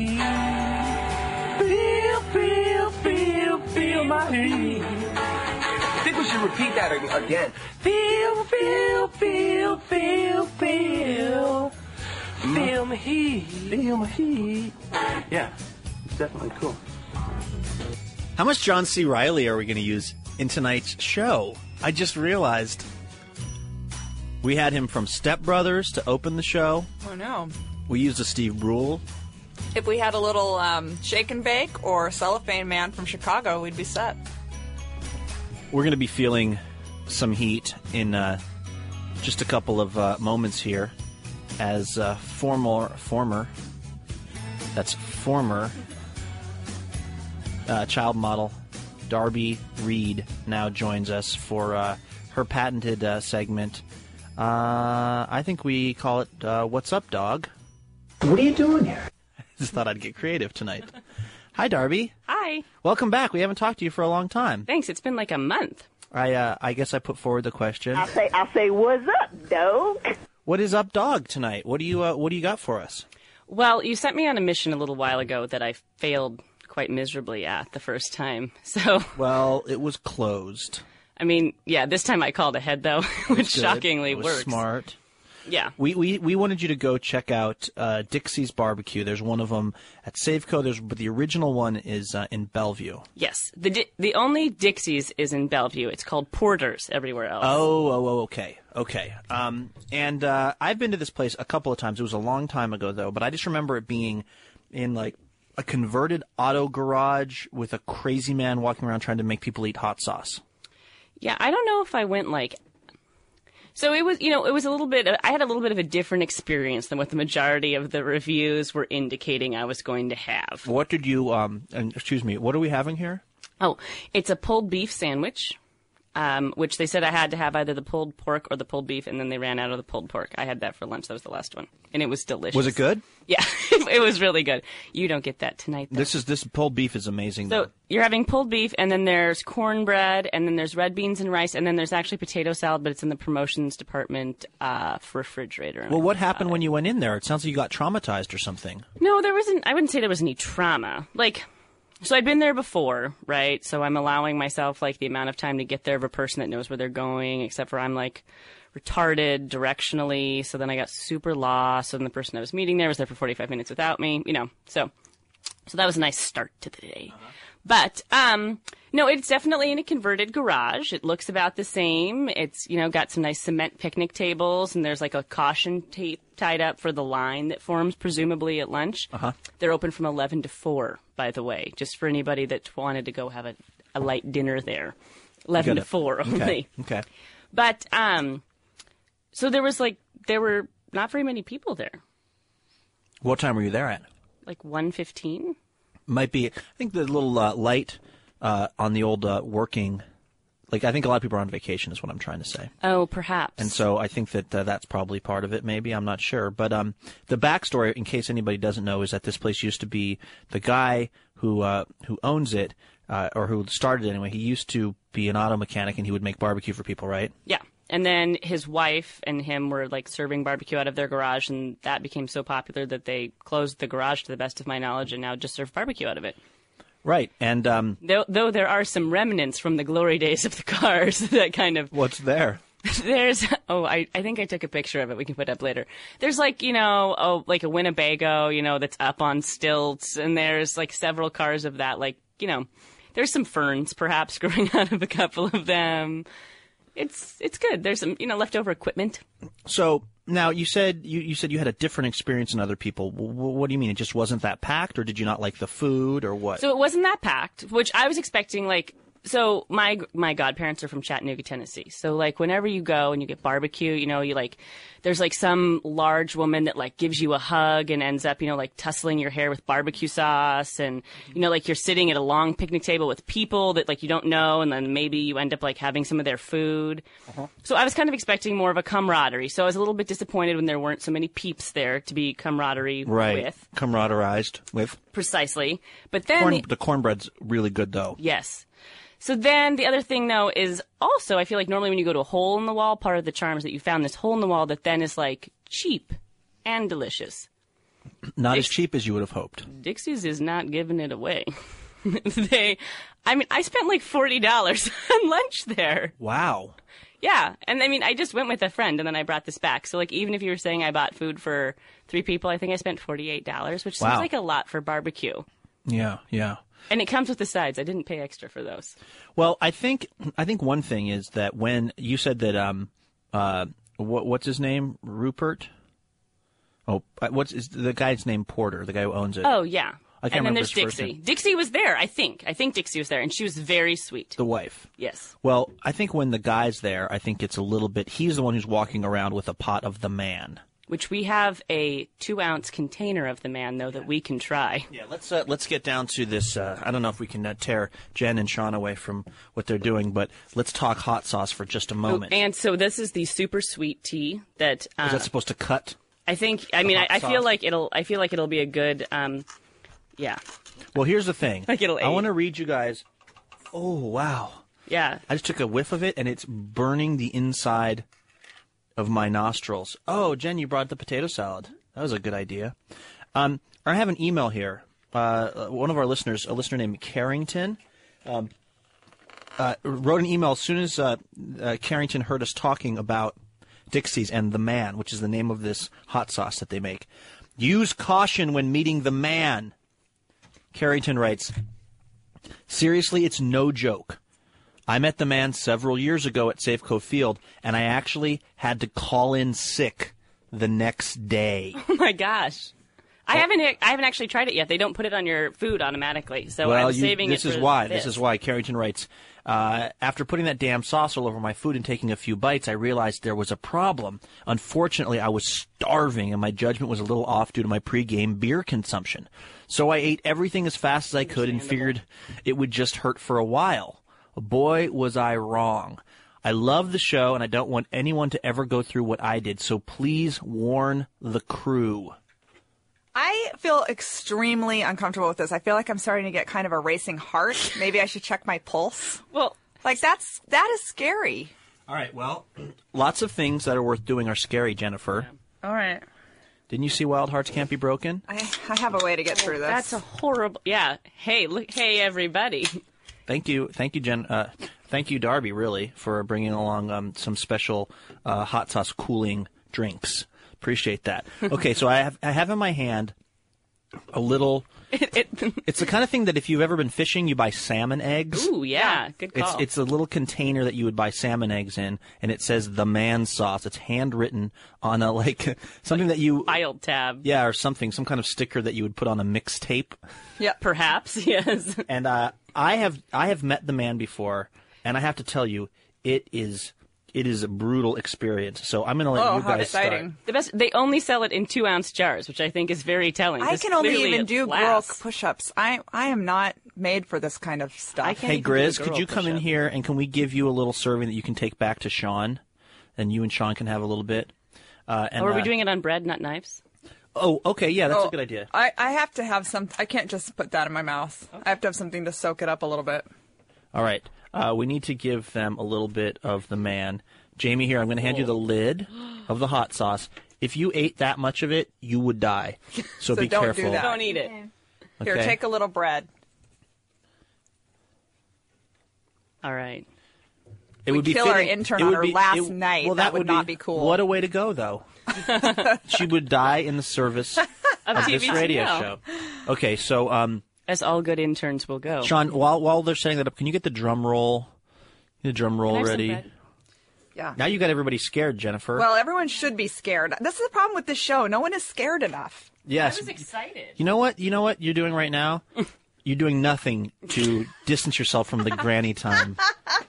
Feel, feel, feel, feel my heat. I think we should repeat that again. Feel, feel, feel, feel, feel. Feel my heat. Feel my heat. Yeah, it's definitely cool. How much John C. Reilly are we going to use in tonight's show? I just realized we had him from Step Brothers to open the show. Oh no. We used a Steve Brule. If we had a little um, shake and bake or cellophane man from Chicago, we'd be set. We're going to be feeling some heat in uh, just a couple of uh, moments here as uh, former, former, that's former uh, child model Darby Reed now joins us for uh, her patented uh, segment. Uh, I think we call it uh, "What's Up, Dog." What are you doing here? I Just thought I'd get creative tonight. Hi, Darby. Hi. Welcome back. We haven't talked to you for a long time. Thanks. It's been like a month. I uh, I guess I put forward the question. I say, I say, what's up, dog? What is up, dog? Tonight? What do you uh, What do you got for us? Well, you sent me on a mission a little while ago that I failed quite miserably at the first time. So, Well, it was closed. I mean, yeah, this time I called ahead though, which shockingly It was works. Smart. Yeah. We, we we wanted you to go check out uh, Dixie's Barbecue. There's one of them at Safeco. There's but the original one is uh, in Bellevue. Yes. The Di- the only Dixie's is in Bellevue. It's called Porter's everywhere else. Oh, oh, oh, okay, okay. Um, and uh, I've been to this place a couple of times. It was a long time ago though, but I just remember it being in like a converted auto garage with a crazy man walking around trying to make people eat hot sauce. Yeah, I don't know if I went like. So it was, you know, it was a little bit. I had a little bit of a different experience than what the majority of the reviews were indicating I was going to have. What did you? Um, and, excuse me. What are we having here? Oh, it's a pulled beef sandwich, um, which they said I had to have either the pulled pork or the pulled beef, and then they ran out of the pulled pork. I had that for lunch. That was the last one, and it was delicious. Was it good? Yeah, it was really good. You don't get that tonight. Though. This is this pulled beef is amazing. So though. you're having pulled beef, and then there's cornbread, and then there's red beans and rice, and then there's actually potato salad, but it's in the promotions department uh, refrigerator. Well, what happened when you went in there? It sounds like you got traumatized or something. No, there wasn't. I wouldn't say there was any trauma. Like, so I'd been there before, right? So I'm allowing myself like the amount of time to get there of a person that knows where they're going, except for I'm like retarded directionally. So then I got super lost. So then the person I was meeting there was there for 45 minutes without me, you know. So, so that was a nice start to the day. But um, no, it's definitely in a converted garage. It looks about the same. It's you know got some nice cement picnic tables, and there's like a caution tape tied up for the line that forms presumably at lunch. Uh-huh. They're open from 11 to 4, by the way, just for anybody that wanted to go have a, a light dinner there. 11 to 4 only. Okay. Okay. But um, so there was like there were not very many people there, What time were you there at? like 115. Might be. I think the little uh, light uh, on the old uh, working. Like I think a lot of people are on vacation is what I'm trying to say. Oh, perhaps. And so I think that uh, that's probably part of it. Maybe I'm not sure, but um, the backstory, in case anybody doesn't know, is that this place used to be the guy who uh, who owns it uh, or who started it anyway. He used to be an auto mechanic, and he would make barbecue for people, right? Yeah. And then his wife and him were like serving barbecue out of their garage, and that became so popular that they closed the garage, to the best of my knowledge, and now just serve barbecue out of it. Right. And um, Though, though there are some remnants from the glory days of the cars that kind of what's there? there's oh I, I think I took a picture of it we can put up later. There's like you know oh like a Winnebago you know that's up on stilts and there's like several cars of that like you know there's some ferns perhaps growing out of a couple of them. It's it's good. There's some you know leftover equipment. So now you said you, you said you had a different experience than other people. W- what do you mean? It just wasn't that packed, or did you not like the food, or what? So it wasn't that packed, which I was expecting. Like, so my my godparents are from Chattanooga, Tennessee. So like, whenever you go and you get barbecue, you know, you like, there's like some large woman that like gives you a hug and ends up, you know, like tussling your hair with barbecue sauce, and you know, like you're sitting at a long picnic table with people that like you don't know, and then maybe you end up like having some of their food. Uh-huh. So I was kind of expecting more of a camaraderie. So I was a little bit disappointed when there weren't so many peeps there to be camaraderie right, with. camaraderized with Precisely. But then corn. the- The cornbread's really good, though. Yes. So then the other thing though is also I feel like normally when you go to a hole in the wall, part of the charm is that you found this hole in the wall that then is like cheap and delicious. Not as cheap as you would have hoped. Dixie's is not giving it away. they I mean I spent like forty dollars on lunch there. Wow. Yeah. And I mean I just went with a friend and then I brought this back. So like even if you were saying I bought food for three people, I think I spent forty eight dollars, which seems like a lot for barbecue. Yeah, yeah. And it comes with the sides. I didn't pay extra for those. Well, I think I think one thing is that when you said that um uh what what's his name Rupert oh uh, what's is the guy's name Porter the guy who owns it Oh yeah. I can't and then there's Dixie. Dixie was there, I think. I think Dixie was there, and she was very sweet. the wife Yes. well I think when the guy's there I think it's a little bit he's the one who's walking around with a pot of the man Which we have a two ounce container of the man, though, that we can try. yeah let's uh, let's get down to this uh, I don't know if we can uh, tear Jen and Sean away from what they're doing but let's talk hot sauce for just a moment And so this is the super sweet tea that uh, is that supposed to cut I think. I mean, I, I feel like it'll. I feel like it'll be a good. Um, yeah, well here's the thing Like it'll I want to read you guys oh wow yeah. I just took a whiff of it, and it's burning the inside of my nostrils. Oh, Jen, you brought the potato salad. That was a good idea. Um, I have an email here. Uh, one of our listeners, a listener named Carrington, um, uh, wrote an email as soon as uh, uh, Carrington heard us talking about Dixie's and the Man, which is the name of this hot sauce that they make. Use caution when meeting the Man. Carrington writes, Seriously, it's no joke. I met the man several years ago at Safeco Field, and I actually had to call in sick the next day. Oh my gosh. I haven't. I haven't actually tried it yet. They don't put it on your food automatically, so well, I'm you- saving this it. is for why. This. is why. Carrington writes, uh, after putting that damn sauce all over my food and taking a few bites, I realized there was a problem. Unfortunately, I was starving, and my judgment was a little off due to my pregame beer consumption. So I ate everything as fast as I could and figured it would just hurt for a while. Boy, was I wrong. I love the show, and I don't want anyone to ever go through what I did. So please warn the crew. I feel extremely uncomfortable with this. I feel like I'm starting to get kind of a racing heart. Maybe I should check my pulse. Well, Like that's that is scary. All right. Well, lots of things that are worth doing are scary, Jennifer. all right. Didn't you see Wild Hearts Can't Be Broken? I, I have a way to get through this. That's a horrible. Yeah. Hey, look. Hey, everybody. Thank you, thank you, Jen. Uh, thank you, Darby, really, for bringing along um, some special uh, hot sauce cooling drinks. Appreciate that. Okay, so I have I have in my hand a little. it's the kind of thing that if you've ever been fishing, you buy salmon eggs. Ooh, yeah. Good It's call. it's a little container that you would buy salmon eggs in, and it says the man sauce. It's handwritten on a like something that you Aisle tab. yeah or something some kind of sticker that you would put on a mixtape. Yeah. Perhaps. Yes. And uh, I have I have met the man before, and I have to tell you, it is it is a brutal experience. So I'm going to let Oh, you how guys start. exciting. The best. They only sell it in two ounce jars, which I think is very telling. I This can only even it do girl push-ups. I I am not made for this kind of stuff. Hey even do a Grizz, could you come in push-up. here and can we give you a little serving that you can take back to Sean, and you and Sean can have a little bit. Uh, and, Or are we uh, doing it on bread, not knives? Oh, okay, yeah, that's Oh, a good idea. I, I have to have some. I can't just put that in my mouth. I have to have something to soak it up a little bit. All right, uh, we need to give them a little bit of the man. Jamie, here I'm going to hand you the lid of the hot sauce. If you ate that much of it, you would die. So, So be don't do careful. that. Don't eat it. Here, Okay. take a little bread. All right. It We would be kill our intern on would her last it- night. Well, That that, would not be cool. What a way to go, though. she would die in the service of, this TBTL. radio show. Okay, so um, As all good interns will go. Sean, while while they're setting that up, can you get the drum roll? The drum roll ready. Yeah. Now you got everybody scared, Jennifer. Well, everyone should be scared. This is the problem with this show. No one is scared enough. yes. I was excited. You know what? You know what you're doing right now? You're doing nothing to distance yourself from the granny time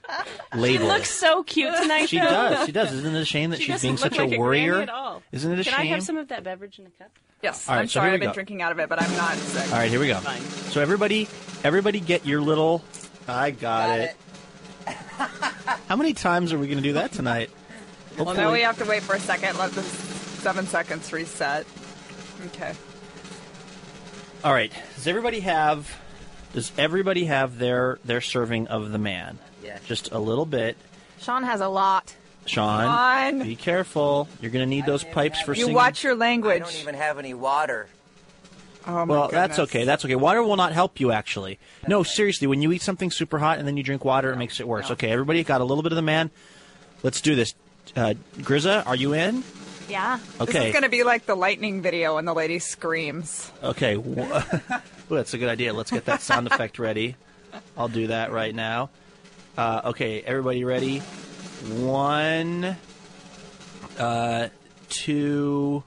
label. She looks so cute tonight. She though. does. She does. Isn't it a shame that She she's being such like a a warrior? at all. Isn't it a Can shame? Can I have some of that beverage in a cup? Yes. All right, I'm so sorry. here I've been go. drinking out of it, but I'm not sick. All right, here we go. Fine. So everybody, everybody, get your little. I got, it. How many times are we going to do that tonight? Well, now we have to wait for a second. Let the seven seconds reset. Okay. All right. Does everybody have? Does everybody have their their serving of the man? Yeah. Just a little bit. Sean has a lot. Sean, Sean. be careful. You're going to need those pipes for You singing. watch your language. I don't even have any water. Oh my well, that's okay. That's okay. Water will not help you, actually. No, seriously. When you eat something super hot and then you drink water, it makes it worse. Okay, everybody got a little bit of the man. Let's do this. Uh, Grizza, are you in? Yeah. Okay. This is going to be like the lightning video when the lady screams. Okay. Ooh, that's a good idea. Let's get that sound effect ready. I'll do that right now. Uh, okay, everybody ready? One, uh, two,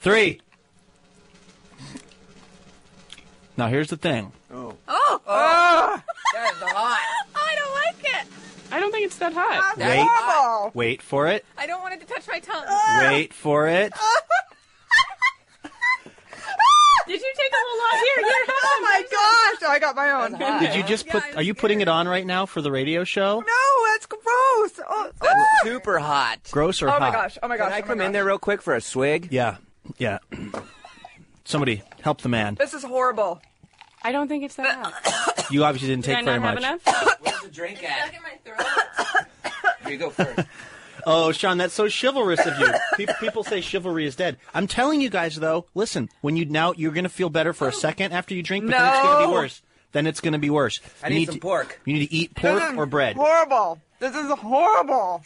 three. Now here's the thing. Oh! oh. That is hot. I don't like it. I don't think it's that hot. That's Wait. horrible. Wait for it. I don't want it to touch my tongue. Wait for it. Did you take a whole lot here? Here, have Oh my gosh! Oh, I got my own. Did you just put? Are you putting it on right now for the radio show? No, that's gross. Oh, That's super hot. Gross or oh hot? oh hot? my gosh! Oh my gosh! Can I oh my come in there real quick for a swig? Yeah, yeah. Somebody help the man. This is horrible. I don't think it's that hot. You obviously didn't Did take I very not much. have enough? Where's the drink at? Here you go first. Oh, Sean, that's so chivalrous of you. people, people say chivalry is dead. I'm telling you guys though. Listen, when you now you're going to feel better for a second after you drink, but then it's going to be No. worse. Then it's going to be worse. I You need some to, pork. You need to eat pork This is or bread. Horrible. This is horrible.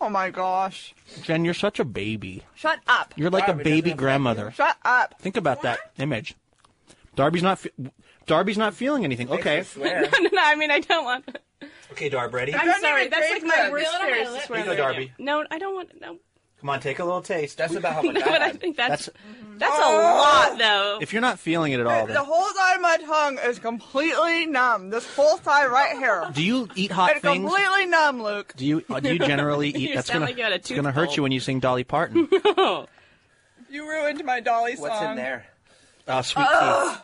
Oh my gosh! Jen, you're such a baby. Shut up. You're like a Darby, baby doesn't it affect grandmother. Shut up. Think about that image. Darby's not. Fe- Darby's not feeling anything. Okay. Swear. no, no, no. I mean, I don't want. Okay, Darb, ready? I'm don't sorry. That's like my worst Feel fear is to lip. swear Here you go, Darby. No, I don't want. No. Come on, take a little taste. That's about how much know what? I I had. think that's That's that's a lot, though. if you're not feeling it at all. The whole side of my tongue is completely numb. This whole side right here. do you eat hot It's things? completely numb, Luke. Do you uh, do you generally eat? You that's sound gonna like you had a it's gonna tooth hurt pulled. you when you sing Dolly Parton. You ruined my Dolly song. What's in there? uh, sweet tea. Oh,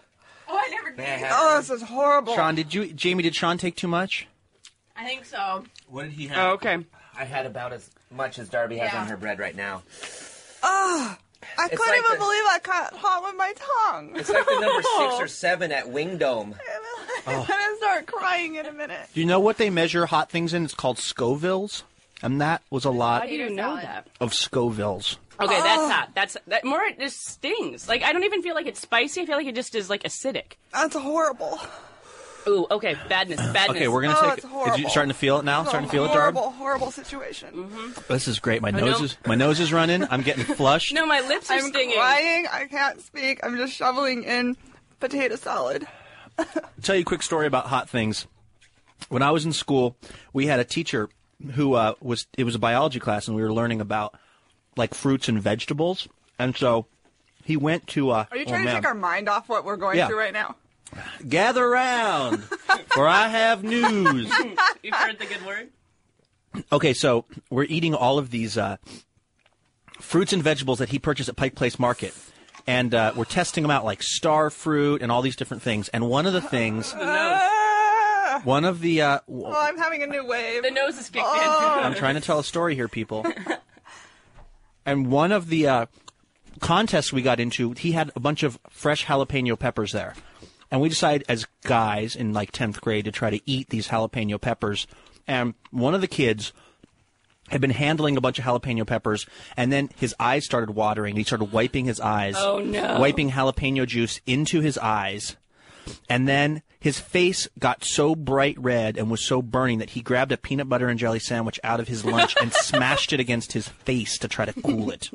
I never May I did. have Oh, this is horrible. Sean, did you? Jamie, did Sean take too much? I think so. What did he have? Oh, okay. I had about as much as Darby has Yeah. on her bread right now. Oh, I It's couldn't like even the- believe I got hot with my tongue. It's like the number six or seven at Wingdome. I'm gonna start crying in a minute. Do you know what they measure hot things in? It's called Scovilles. and that was a lot Why do you know that? of Scovilles. Okay, Oh. that's hot. That's that more. It just stings. Like I don't even feel like it's spicy. I feel like it just is like acidic. That's horrible. Ooh, okay, badness, badness. Okay, we're gonna Oh, take. it's Did horrible. you starting to feel it now? It's a Starting to feel it, Darb? horrible, horrible situation. This is great. My I nose know. is my nose is running. I'm getting flushed. No, my lips are I'm stinging. crying. I can't speak. I'm just shoveling in potato salad. tell you a quick story about hot things. When I was in school, we had a teacher who uh, was it was a biology class, and we were learning about like fruits and vegetables. And so he went to. Uh, Are you oh, trying to take our mind off what we're going Yeah. through right now? Gather round, for I have news. You've heard the good word. Okay, so we're eating all of these uh, fruits and vegetables that he purchased at Pike Place Market. And uh, we're testing them out like star fruit and all these different things. And one of the things, one of the, uh, w- Oh, I'm having a new wave. The nose is kicked Oh. I'm trying to tell a story here, people. And one of the uh, contests we got into, he had a bunch of fresh jalapeno peppers there. And we decided as guys in like 10th grade to try to eat these jalapeno peppers. And one of the kids had been handling a bunch of jalapeno peppers, and then his eyes started watering. He started wiping his eyes. Oh, no. Wiping jalapeno juice into his eyes. And then his face got so bright red and was so burning that he grabbed a peanut butter and jelly sandwich out of his lunch and smashed it against his face to try to cool it.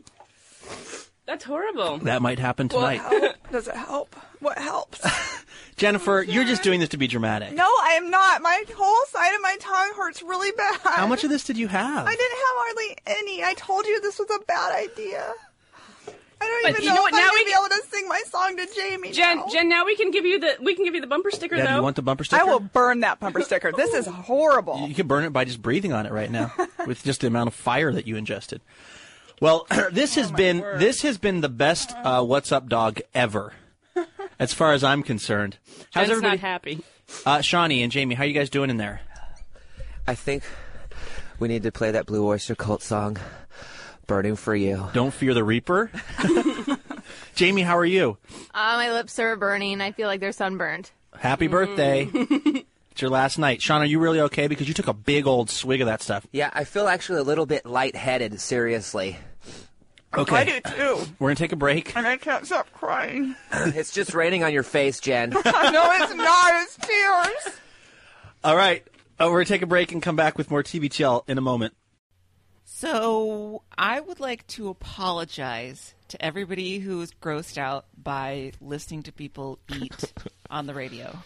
That's horrible. That might happen What tonight. help? Does it help? What helps? Jennifer, you're just doing this to be dramatic. No, I am not. My whole side of my tongue hurts really bad. How much of this did you have? I didn't have hardly any. I told you this was a bad idea. I don't But even you know, know if I'm now gonna we be can- able to sing my song to Jamie. Jen, now. Jen, now we can give you the we can give you the bumper sticker Yeah, do though. you want the bumper sticker? I will burn that bumper sticker. This is horrible. You can burn it by just breathing on it right now, with just the amount of fire that you ingested. Well, this has been this has been the best uh, "What's Up, Dog" ever, as far as I'm concerned. How's Jen's everybody? not happy. Uh, Shawnee and Jamie, how are you guys doing in there? I think we need to play that Blue Oyster Cult song, "Burning for You." Don't fear the Reaper. Jamie, how are you? Uh, my lips are burning. I feel like they're sunburned. Happy birthday! It's your last night. Sean, are you really okay? Because you took a big old swig of that stuff. Yeah, I feel actually a little bit lightheaded. Seriously, Okay, I do too. we're gonna take a break. And I can't stop crying. it's just raining on your face, Jen. no, it's not. It's tears. All right, uh, we're gonna take a break and come back with more TBTL in a moment. So I would like to apologize to everybody who is grossed out by listening to people eat on the radio.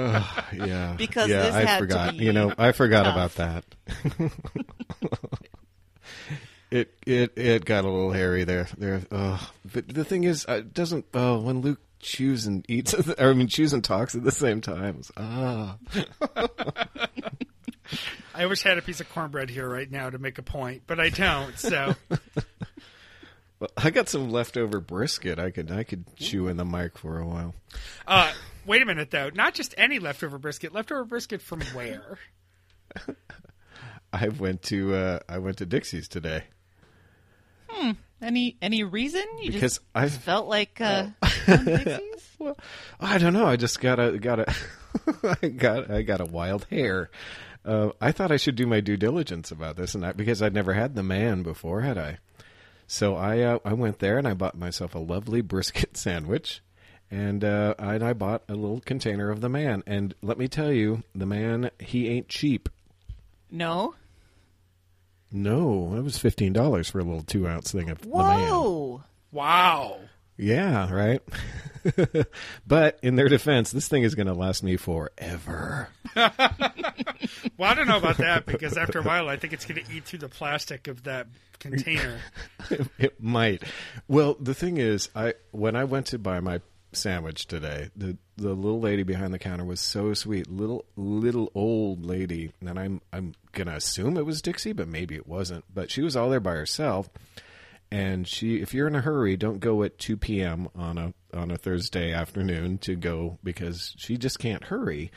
Ugh, yeah, Because yeah, this I had to forgot. be you know, I forgot tough. about that. it it it got a little hairy there. There, uh, but the thing is, uh, it doesn't. Oh, when Luke chews and eats, or I mean, chews and talks at the same time. it's- Ah, I wish I had a piece of cornbread here right now to make a point, but I don't. So well, I got some leftover brisket. I could I could chew in the mic for a while. Uh, wait a minute, though. Not just any leftover brisket. Leftover brisket from where? I went to uh, I went to Dixie's today. Hmm. Any any reason? You Because I- felt like uh, Dixie's? Well, I don't know. I just got a got a I got I got a wild hair. Uh, I thought I should do my due diligence about this, and I, because I'd never had the man before, had I? So I uh, I went there and I bought myself a lovely brisket sandwich, and uh, and I bought a little container of the man. And let me tell you, the man he ain't cheap. No. No, it was fifteen dollars for a little two ounce thing of the man. Whoa. Wow. Yeah, right. but in their defense, this thing is going to last me forever. Well, I don't know about that because after a while, I think it's going to eat through the plastic of that container. it might. Well, the thing is, I when I went to buy my sandwich today, the the little lady behind the counter was so sweet, little little old lady, and I'm I'm gonna assume it was Dixie, but maybe it wasn't. But she was all there by herself, and she, if you're in a hurry, don't go at 2 p.m. on a on a Thursday afternoon to go because she just can't hurry.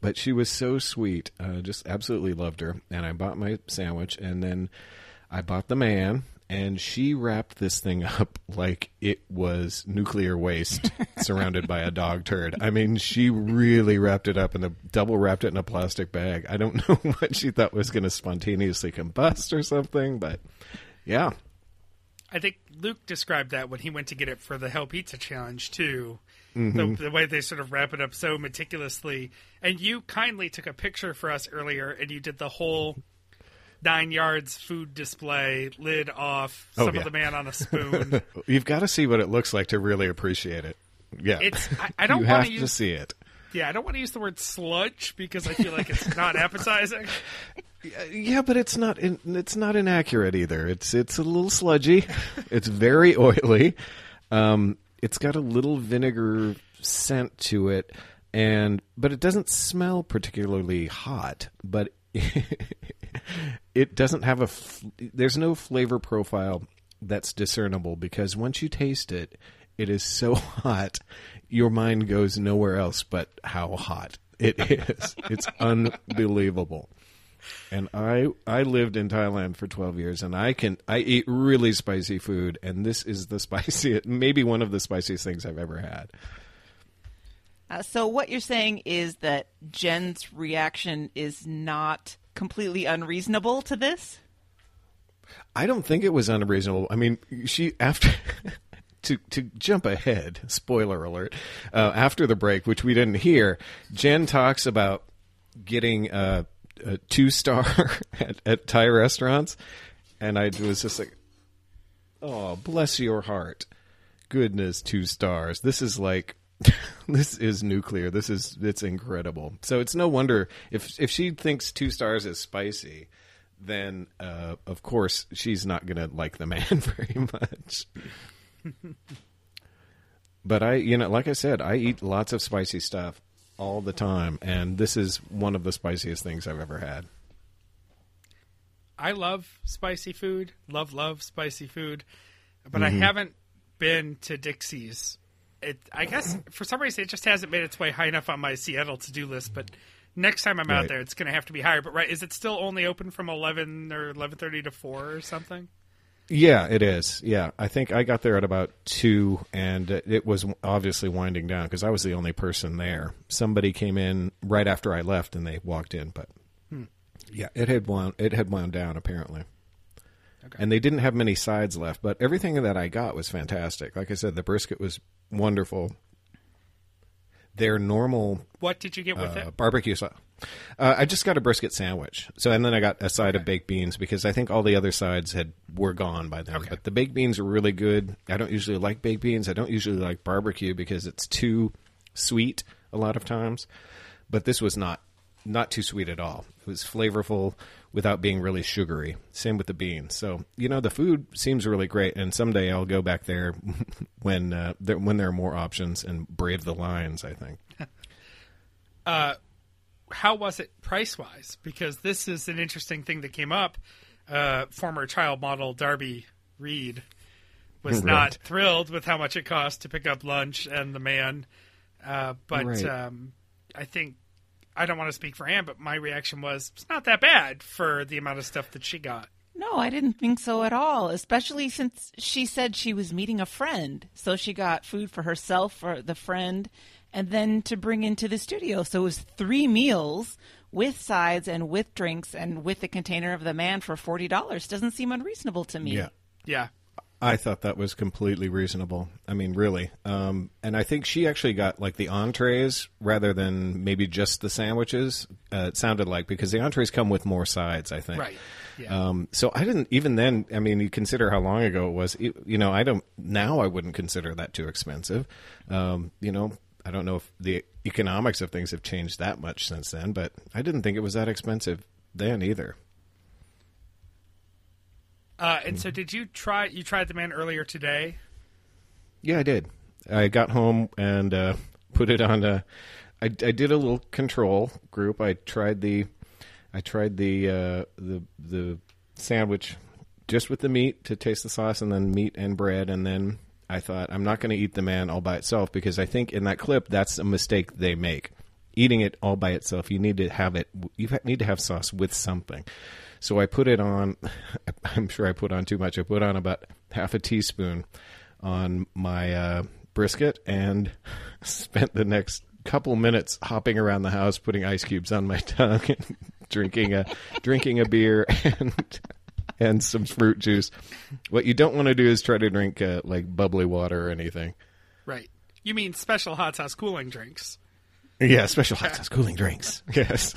But she was so sweet, uh, just absolutely loved her, and I bought my sandwich, and then. I bought the man, and she wrapped this thing up like it was nuclear waste surrounded by a dog turd. I mean, she really wrapped it up in a double wrapped it in a plastic bag. I don't know what she thought was going to spontaneously combust or something, but yeah. I think Luke described that when he went to get it for the Hell Pizza Challenge too. Mhm. The, the way they sort of wrap it up so meticulously, and you kindly took a picture for us earlier, and you did the whole nine yards food display, lid off, Oh, some yeah. of the man on a spoon. You've got to see what it looks like to really appreciate it. Yeah. It's I, I don't want to see it. Yeah, I don't want to use the word sludge because I feel like it's not appetizing. Yeah, but it's not in, it's not inaccurate either. It's it's a little sludgy. it's very oily. Um, it's got a little vinegar scent to it, and but it doesn't smell particularly hot. But it doesn't have a. F- there's no flavor profile that's discernible because once you taste it, it is so hot, your mind goes nowhere else but how hot it is. it's unbelievable. And I I lived in Thailand for 12 years and I can I eat really spicy food and this is the spiciest maybe one of the spiciest things I've ever had. Uh, so what you're saying is that Jen's reaction is not completely unreasonable to this? I don't think it was unreasonable. I mean, she after to to jump ahead, spoiler alert. Uh, after the break, which we didn't hear, Jen talks about getting a, a two star at, at Thai restaurants, and I was just like, "Oh, bless your heart, goodness, two stars. This is like." this is nuclear. This is it's incredible. So it's no wonder if if she thinks two stars is spicy, then uh, of course she's not going to like the man very much. but I, you know, like I said, I eat lots of spicy stuff all the time, and this is one of the spiciest things I've ever had. I love spicy food. Love love spicy food, but I Mhm. haven't been to Dixie's. It, I guess for some reason it just hasn't made its way high enough on my Seattle to do list. But next time I'm out there, it's going to have to be higher. But right, is it still only open from eleven or eleven thirty to four or something? Yeah, it is. Yeah, I think I got there at about two, and it was obviously winding down because I was the only person there. Somebody came in right after I left, and they walked in, but Hmm. yeah, it had wound it had wound down apparently. And they didn't have many sides left, but everything that I got was fantastic. Like I said, the brisket was wonderful. Their normal What did you get with uh, it? barbecue sauce. Uh, I just got a brisket sandwich. So and then I got a side of baked beans because I think all the other sides had were gone by then. But the baked beans are really good. I don't usually like baked beans. I don't usually like barbecue because it's too sweet a lot of times. But this was not not too sweet at all. It was flavorful without being really sugary. Same with the beans. So you know the food seems really great, and someday I'll go back there when uh, there, when there are more options and brave the lines. I think. Uh, how was it price wise? Because this is an interesting thing that came up. Uh, former child model Darby Reed was Right. not thrilled with how much it cost to pick up lunch and the man. Uh, but Right. um, I think I don't want to speak for Ann, but my reaction was it's not that bad for the amount of stuff that she got. No, I didn't think so at all, especially since she said she was meeting a friend. So she got food for herself, for the friend, and then to bring into the studio. So it was three meals with sides and with drinks and with the container of the man for $40. Doesn't seem unreasonable to me. Yeah. Yeah. I thought that was completely reasonable. I mean, really. Um, and I think she actually got like the entrees rather than maybe just the sandwiches. Uh, it sounded like because the entrees come with more sides. I think. Right. Yeah. Um, so I didn't even then. I mean, you consider how long ago it was. You, you know, I don't now. I wouldn't consider that too expensive. Um, you know, I don't know if the economics of things have changed that much since then, but I didn't think it was that expensive then either. Uh, and so, did you try? You tried the man earlier today. Yeah, I did. I got home and uh, put it on a. I, I did a little control group. I tried the, I tried the uh, the the sandwich, just with the meat to taste the sauce, and then meat and bread, and then I thought I'm not going to eat the man all by itself because I think in that clip that's a mistake they make. eating it all by itself. You need to have it. You need to have sauce with something. So I put it on. I'm sure I put on too much. I put on about half a teaspoon on my uh, brisket and spent the next couple minutes hopping around the house, putting ice cubes on my tongue, and drinking a drinking a beer and and some fruit juice. What you don't want to do is try to drink uh, like bubbly water or anything. Right. You mean special hot sauce cooling drinks? Yeah, special hot sauce cooling drinks. Yes.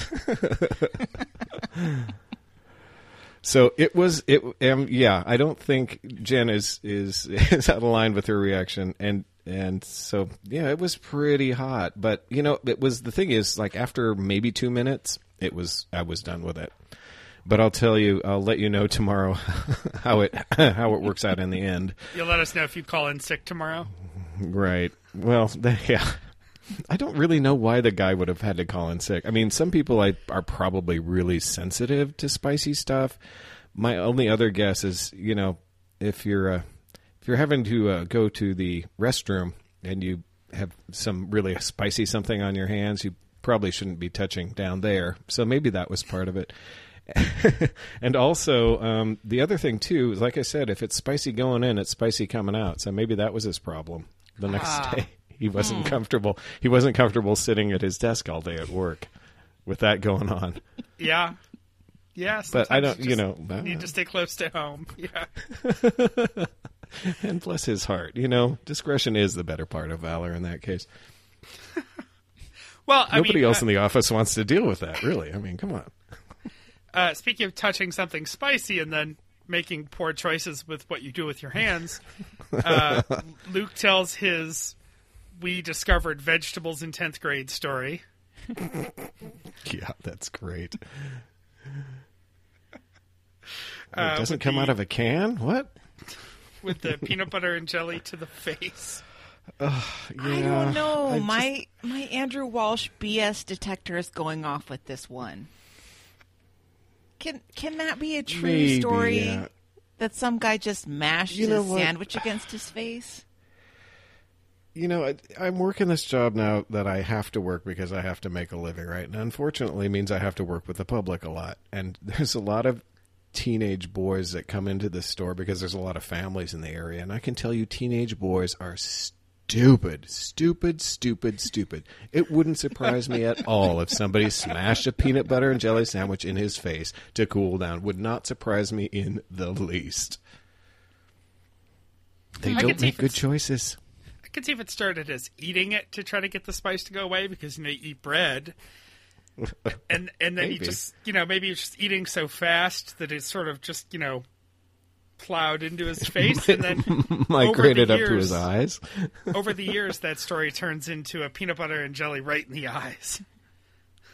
So it was it um, yeah, I don't think Jen is is is out of line with her reaction and and so yeah, it was pretty hot, but you know, it was the thing is like after maybe 2 minutes, it was I was done with it. But I'll tell you, I'll let you know tomorrow how it how it works out in the end. You'll let us know if you call in sick tomorrow. Right. Well, yeah. I don't really know why the guy would have had to call in sick. I mean, some people I, are probably really sensitive to spicy stuff. My only other guess is, you know, if you're uh, if you're having to uh, go to the restroom and you have some really spicy something on your hands, you probably shouldn't be touching down there. So maybe that was part of it. and also, um, the other thing too is, like I said, if it's spicy going in, it's spicy coming out. So maybe that was his problem. The next Ah. day, he wasn't Hmm. comfortable. He wasn't comfortable sitting at his desk all day at work with that going on. Yeah. Yeah. But I don't- you just know, uh, need to stay close to home. Yeah. and bless his heart, you know, discretion is the better part of valor in that case. Well, I Nobody mean, else uh, in the office wants to deal with that, really. I mean, come on. Uh, speaking of touching something spicy and then making poor choices with what you do with your hands, uh, Luke tells his "We discovered vegetables in tenth grade" story. Yeah, that's great. Uh, it doesn't come the- out of a can? What? with the peanut butter and jelly to the face. I Yeah, don't know. I my my Andrew Walsh BS detector is going off with this one. Can can that be a true Maybe, story yeah. that some guy just mashed You his sandwich against his face? You know, I, I'm working this job now that I have to work because I have to make a living, right? And unfortunately, it means I have to work with the public a lot. And there's a lot of teenage boys that come into this store because there's a lot of families in the area. And I can tell you, teenage boys are stupid, stupid, stupid, stupid. It wouldn't surprise me at all if somebody smashed a peanut butter and jelly sandwich in his face to cool down. Would not surprise me in the least. They I don't make good choices. I could see if it started as eating it to try to get the spice to go away because you know you eat bread, and and then you just you know maybe you're just eating so fast that it's sort of just you know plowed into his face, and then migrated over up the to his eyes. over the years, that story turns into a peanut butter and jelly right in the eyes.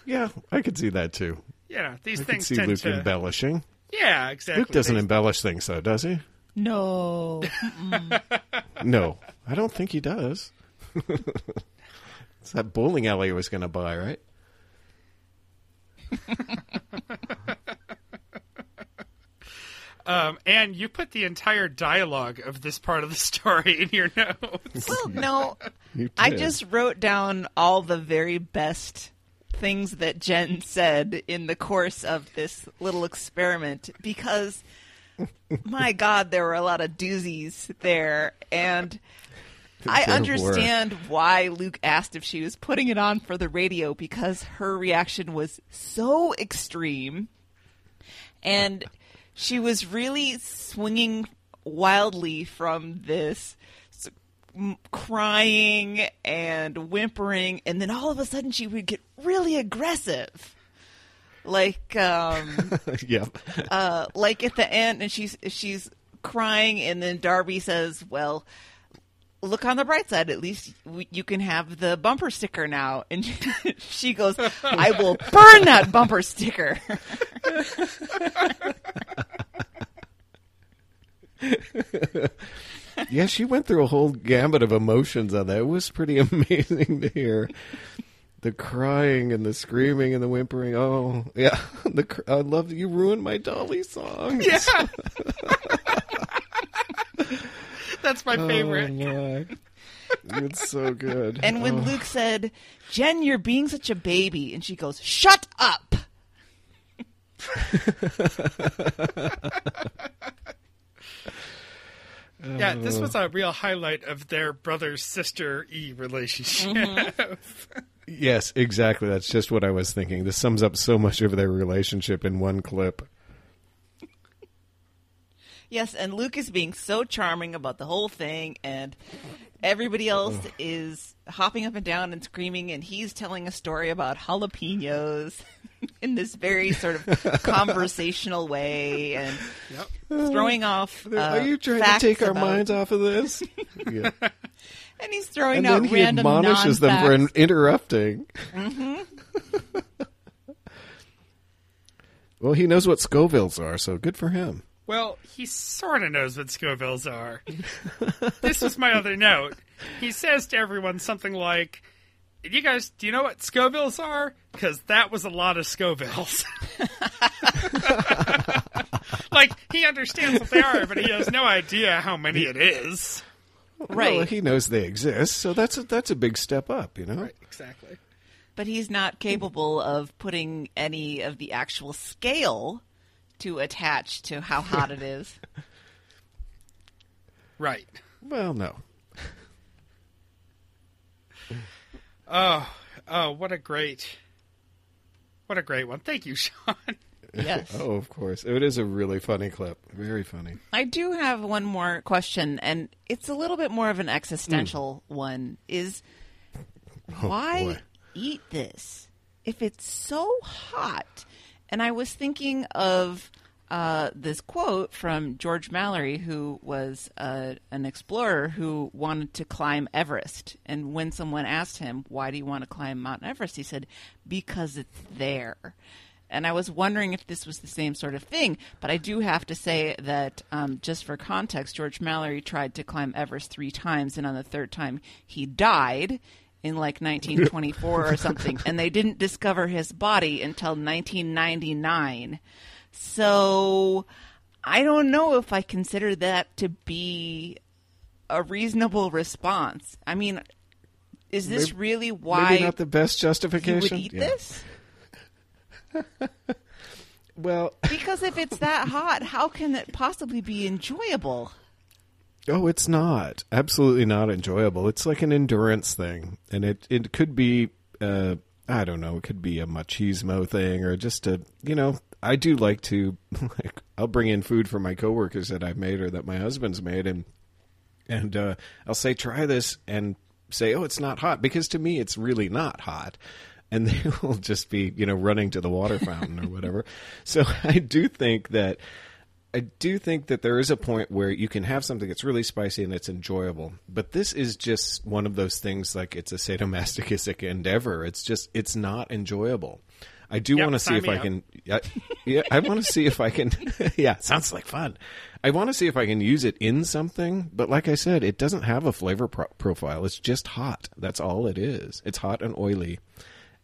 Yeah, I could see that too. Yeah, these I could things see tend Luke to. embellishing. Yeah, exactly. Luke doesn't They- embellish things, though, does he? No. No, I don't think he does. it's that bowling alley he was going to buy, right? Um, and you put the entire dialogue of this part of the story in your notes. Well, no. I just wrote down all the very best things that Jen said in the course of this little experiment because my god there were a lot of doozies there and I were. understand why Luke asked if she was putting it on for the radio because her reaction was so extreme and she was really swinging wildly from this crying and whimpering and then all of a sudden she would get really aggressive like um yep. uh like at the end and she's she's crying and then Darby says well look on the bright side at least you can have the bumper sticker now and she goes i will burn that bumper sticker Yeah, she went through a whole gambit of emotions on that. It was pretty amazing to hear. The crying and the screaming and the whimpering. Oh, yeah. The cr- I love that you ruined my Dolly song. Yeah. That's my Oh, favorite. my. It's so good. And when Oh. Luke said, "Jen, you're being such a baby," and she goes, "Shut up." Yeah, this was a real highlight of their brother sister E relationship. Mm-hmm. Yes, exactly. That's just what I was thinking. This sums up so much of their relationship in one clip. Yes, and Luke is being so charming about the whole thing, and everybody else is hopping up and down and screaming, and he's telling a story about jalapenos in this very sort of conversational way, and throwing off. Uh, Are you trying to take our about- minds off of this? yeah. And he's throwing And out then he random admonishes them for non-facts. interrupting. hmm Well, he knows what Scovilles are, so good for him. Well, he sort of knows what Scovilles are. this was my other note. He says to everyone something like, "You guys, do you know what Scovilles are? Because that was a lot of Scovilles." like he understands what they are, but he has no idea how many it is. Right. Well, he knows they exist, so that's a, that's a big step up, you know. Exactly. but he's not capable of putting any of the actual scale to attach to how hot it is. Right. Well, no. Oh, oh, what a great, what a great one. Thank you, Sean. Yes. Oh, of course. It is a really funny clip. Very funny. I do have one more question, and it's a little bit more of an existential hmm. one. Is Oh, why boy. eat this if it's so hot? And I was thinking of uh, this quote from George Mallory, who was uh, an explorer who wanted to climb Everest. And when someone asked him, Why do you want to climb Mount Everest? he said, Because it's there. And I was wondering if this was the same sort of thing. But I do have to say that, um, just for context, George Mallory tried to climb Everest three times, and on the third time, he died in like 1924 or something. And they didn't discover his body until 1999. So I don't know if I consider that to be a reasonable response. I mean, is this Maybe- really why Maybe not the best you justification. would eat Yeah. this? Well, Because if it's that hot, how can it possibly be enjoyable? Oh, it's not. Absolutely not enjoyable. It's like an endurance thing. And it, it could be, uh, I don't know, it could be a machismo thing or just a, you know, I do like to, like, I'll bring in food for my coworkers that I've made or that my husband's made and, and, uh, I'll say, try this and say, oh, it's not hot because to me it's really not hot. And they will just be, you know, running to the water fountain or whatever. So I do think that I do think that there is a point where you can have something that's really spicy and it's enjoyable. But this is just one of those things like it's a sadomasochistic endeavor. It's just it's not enjoyable. I do Yep, want to see if I up. can yeah, yeah I want to see if I can yeah, sounds like fun. I want to see if I can use it in something, but like I said, it doesn't have a flavor pro- profile. It's just hot. That's all it is. It's hot and oily.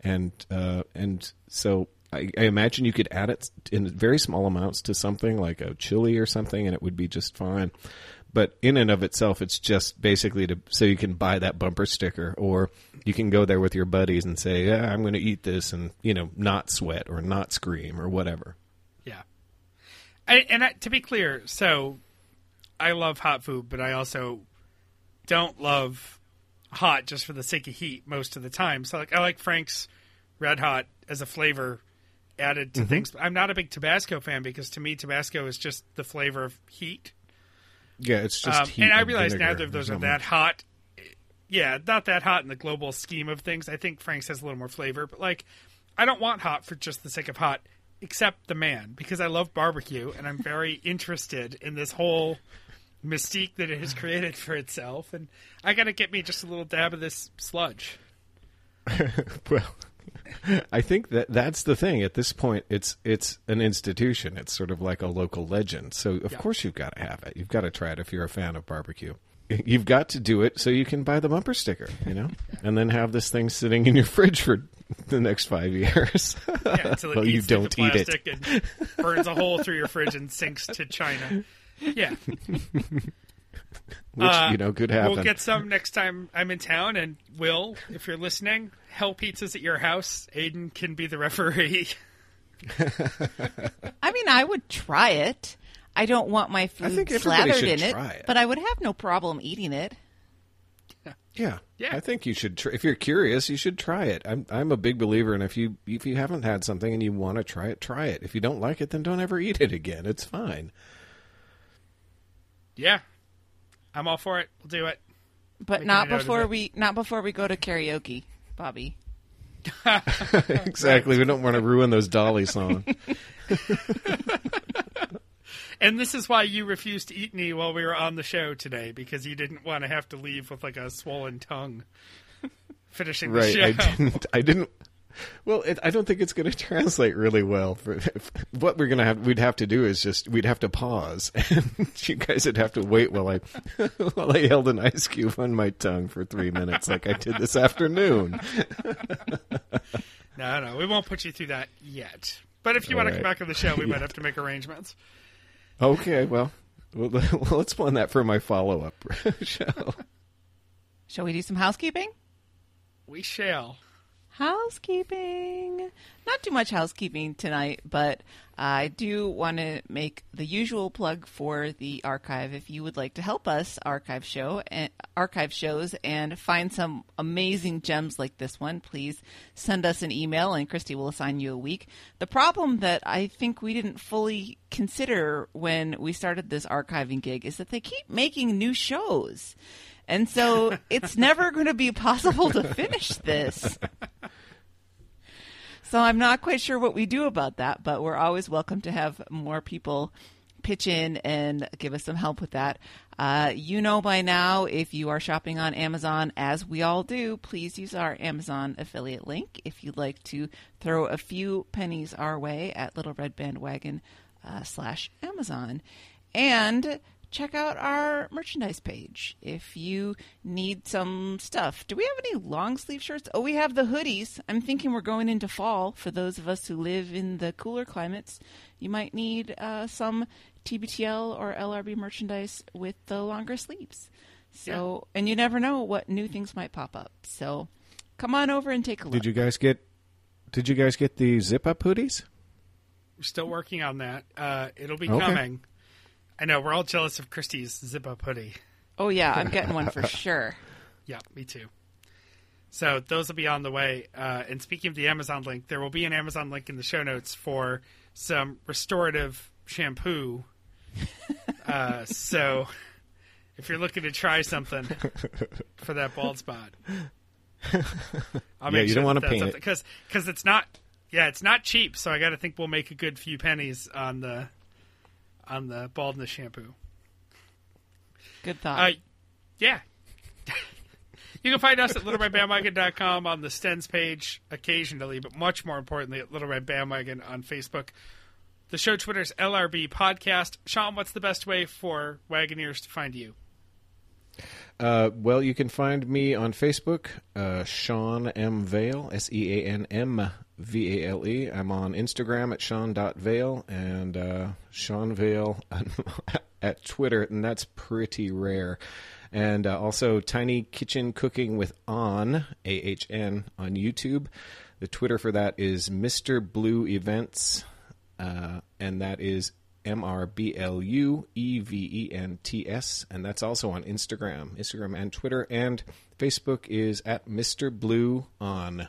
And uh and so I, I imagine you could add it in very small amounts to something like a chili or something, and it would be just fine. But in and of itself, it's just basically to so you can buy that bumper sticker, or you can go there with your buddies and say, "Yeah, I'm going to eat this," and you know, not sweat or not scream or whatever. Yeah. I, and I, to be clear, so I love hot food, but I also don't love hot just for the sake of heat most of the time. So like I like Frank's Red Hot as a flavor added to Mhm. things. I'm not a big Tabasco fan because to me Tabasco is just the flavor of heat. Yeah, it's just Um, heat and I realize neither of those are that hot. Yeah, not that hot in the global scheme of things. I think Frank's has a little more flavor, but like, I don't want hot for just the sake of hot, except the man because I love barbecue and I'm very interested in this whole mystique that it has created for itself. And I got to get me just a little dab of this sludge. well, I think that that's the thing. At this point, it's it's an institution. It's sort of like a local legend. So of course you've got to have it. You've got to try it if you're a fan of barbecue. You've got to do it so you can buy the bumper sticker, you know, and then have this thing sitting in your fridge for the next five years. Yeah, until it well, you don't eat it. and burns a hole through your fridge and sinks to China. Yeah. which Uh, you know could happen. We'll get some next time I'm in town, and Will, if you're listening, Hell Pizzas at your house. Aiden can be the referee. I mean, I would try it. I don't want my food slathered in it, it. but I would have no problem eating it. Yeah, Yeah. I think you should. Tr- if you're curious, you should try it. I'm I'm a big believer, and if you if you haven't had something and you want to try it, try it. If you don't like it, then don't ever eat it again. It's fine. yeah, I'm all for it. We'll do it. But Making not a note of before we not before we go to karaoke, Bobby. exactly. We don't want to ruin those Dolly songs. And this is why you refused to eat me while we were on the show today because you didn't want to have to leave with like a swollen tongue. Finishing the show. I didn't. I didn't. Well, it, I don't think it's going to translate really well. For if, what we're going to have, we'd have to do is just we'd have to pause, and you guys would have to wait while I while I held an ice cube on my tongue for three minutes, like I did this afternoon. No, no, we won't put you through that yet. But if you want to come back on the show, we might have to make arrangements. Okay, well, well, well let's plan that for my follow up show. Shall we do some housekeeping? We shall. Housekeeping. Not too much housekeeping tonight, but I do want to make the usual plug for the archive. If you would like to help us archive show and archive shows and find some amazing gems like this one, please send us an email and Christy will assign you a week. The problem that I think we didn't fully consider when we started this archiving gig is that they keep making new shows. And so it's never going to be possible to finish this. So I'm not quite sure what we do about that, but we're always welcome to have more people pitch in and give us some help with that. Uh, you know by now, if you are shopping on Amazon, as we all do, please use our Amazon affiliate link if you'd like to throw a few pennies our way at Little Red Bandwagon uh, slash Amazon. And check out our merchandise page if you need some stuff. Do we have any long sleeve shirts? Oh, we have the hoodies. I'm thinking we're going into fall for those of us who live in the cooler climates. You might need uh, some TBTL or LRB merchandise with the longer sleeves. So, and you never know what new things might pop up. So, come on over and take a look. Did you guys get? Did you guys get the zip up hoodies? We're still working on that. Uh, it'll be Okay. coming. I know we're all jealous of Christie's zip up hoodie. Oh yeah, I'm getting one for sure. Yeah, me too. So those will be on the way. Uh, and speaking of the Amazon link, there will be an Amazon link in the show notes for some restorative shampoo. Uh, so if you're looking to try something for that bald spot, I'll Yeah, you don't wanna paint it. because because it's not yeah it's not cheap. So I got to think we'll make a good few pennies on the on the baldness shampoo. Good thought. Uh, yeah. you can find us at littleredbandwagon.com on the Stens page occasionally, but much more importantly at Little Red Bandwagon on Facebook. The show Twitter's LRB Podcast. Sean, what's the best way for Wagoneers to find you? Uh, well, you can find me on Facebook, uh, Sean M. Vale, S E A N M V A L E. I'm on Instagram at Sean.Vale and uh, Sean Vale at Twitter, and that's pretty rare. And uh, also Tiny Kitchen Cooking with Ahn, A H N, on YouTube. The Twitter for that is Mr. Blue Events, uh, and that is M R B L U E V E N T S, and that's also on Instagram, Instagram and Twitter, and Facebook is at Mr. Blue on.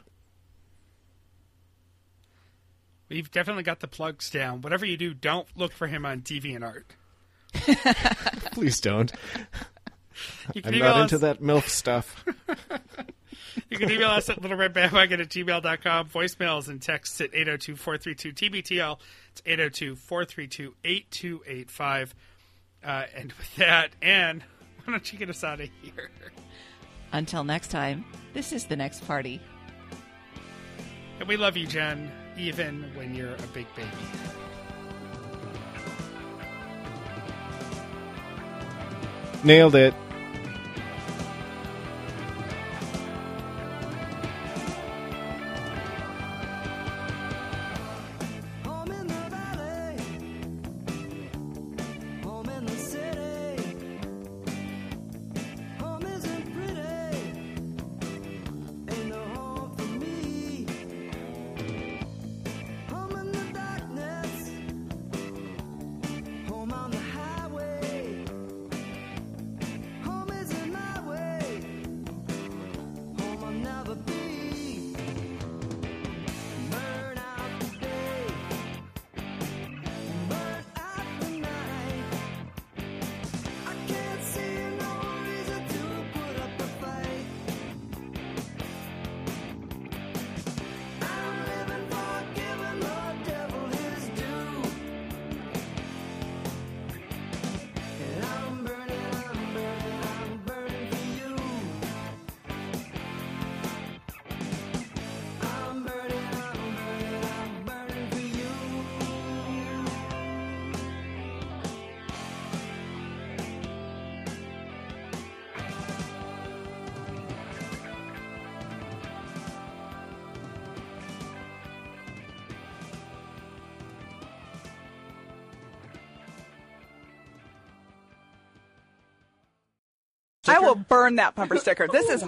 We've definitely got the plugs down. Whatever you do, don't look for him on DeviantArt. Please don't. You can I'm email not into that MILF stuff. You can email us at littleredbandwagon at gmail.com. Voicemails and texts at 802-432-TBTL. It's 802-432-8285. Uh, and with that, Ann, why don't you get us out of here? Until next time, this is the next party. And we love you, Jen, even when you're a big baby. Nailed it. Bumper sticker. This is